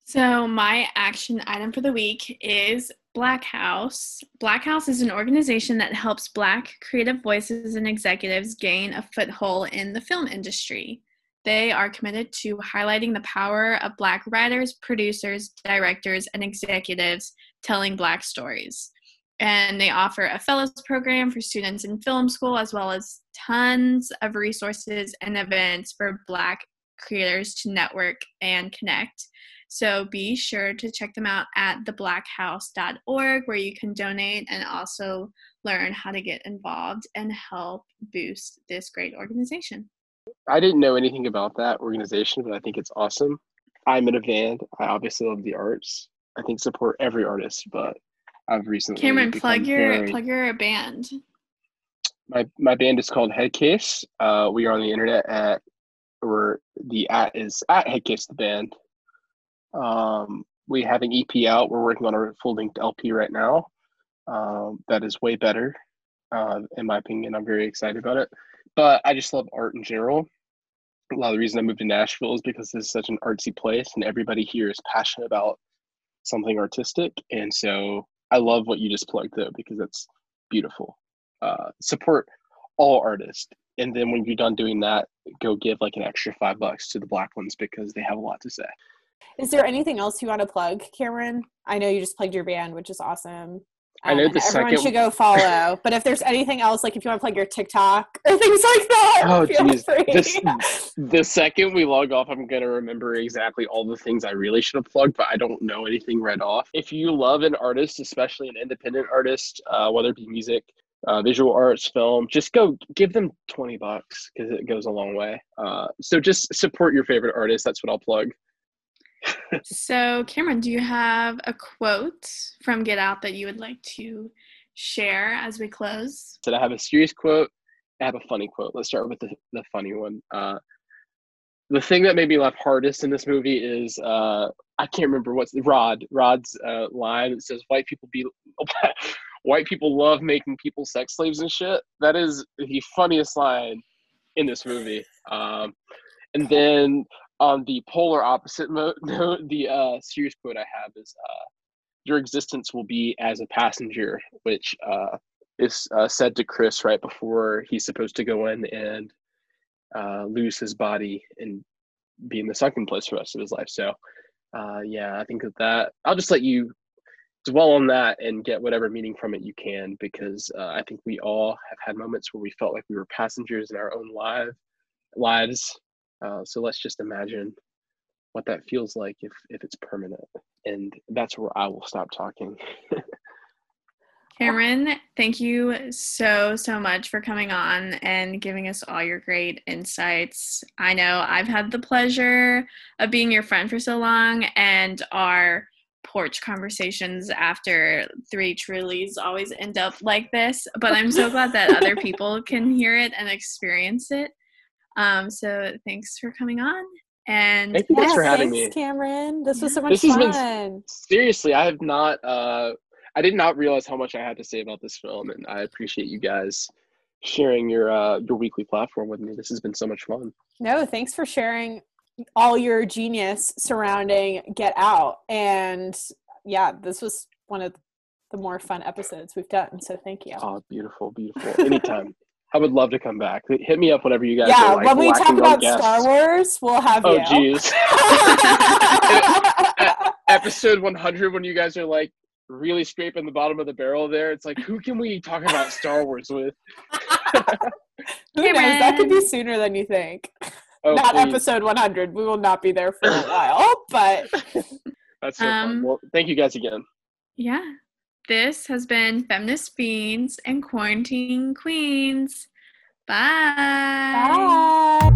So, my action item for the week is Black House. Black House is an organization that helps Black creative voices and executives gain a foothold in the film industry. They are committed to highlighting the power of Black writers, producers, directors, and executives telling Black stories. And they offer a fellows program for students in film school, as well as tons of resources and events for Black creators to network and connect. So be sure to check them out at theblackhouse.org where you can donate and also learn how to get involved and help boost this great organization. I didn't know anything about that organization, but I think it's awesome. I'm in a band. I obviously love the arts. I think support every artist, but I've recently Kameron plug your very... plug your band. My my band is called Headcase. Uh, we are on the internet at or the at is at Headcase the band. Um, we have an EP out. We're working on a full length LP right now. Um, that is way better, uh, in my opinion. I'm very excited about it. But I just love art in general. A lot of the reason I moved to Nashville is because this is such an artsy place, and everybody here is passionate about something artistic. And so I love what you just plugged though, because it's beautiful. Uh, support all artists. And then when you're done doing that, go give like an extra five bucks to the black ones because they have a lot to say. Is there anything else you want to plug, Kameron? I know you just plugged your band, which is awesome. Um, I know um, the everyone second should go follow. but if there's anything else, like if you want to plug your TikTok or things like that, oh jeez, the second we log off, I'm gonna remember exactly all the things I really should have plugged, but I don't know anything right off. If you love an artist, especially an independent artist, uh, whether it be music, uh, visual arts, film, just go give them 20 bucks because it goes a long way. Uh, so just support your favorite artist. That's what I'll plug so, Kameron, do you have a quote from Get Out that you would like to share as we close? So, I have a serious quote. I have a funny quote. Let's start with the, the funny one. Uh, the thing that made me laugh hardest in this movie is uh, I can't remember what's Rod Rod's uh, line. It says, "White people be white people love making people sex slaves and shit." That is the funniest line in this movie. Um, and then on the polar opposite note, the uh, serious quote I have is uh, Your existence will be as a passenger, which uh, is uh, said to Chris right before he's supposed to go in and uh, lose his body and be in the sunken place for the rest of his life. So, uh, yeah, I think that, that I'll just let you dwell on that and get whatever meaning from it you can because I think we all have had moments where we felt like we were passengers in our own lives uh, so let's just imagine what that feels like if if it's permanent, and that's where I will stop talking. Kameron, thank you so, so much for coming on and giving us all your great insights. I know I've had the pleasure of being your friend for so long, and our porch conversations after three trulies always end up like this. But I'm so glad that other people can hear it and experience it. Um, so thanks for coming on. And Thank you yes, for having thanks, me. Kameron. This was so much this fun. Been, seriously, I have not uh I did not realize how much I had to say about this film and I appreciate you guys sharing your uh your weekly platform with me. This has been so much fun. No, thanks for sharing all your genius surrounding Get Out. And yeah, this was one of the more fun episodes we've done. So thank you. Oh, beautiful, beautiful. Anytime. I would love to come back. Hit me up whenever you guys. Yeah, like when we talk about guests. Star Wars, we'll have oh, you. jeez. Episode 100, when you guys are like really scraping the bottom of the barrel there, it's like, who can we talk about Star Wars with? who knows? That could be sooner than you think. Oh, not please. episode 100. We will not be there for a while, but. That's so um, fun. Well, thank you guys again. Yeah. This has been Feminist Fiends and Quarantine Queens. Bye. Bye.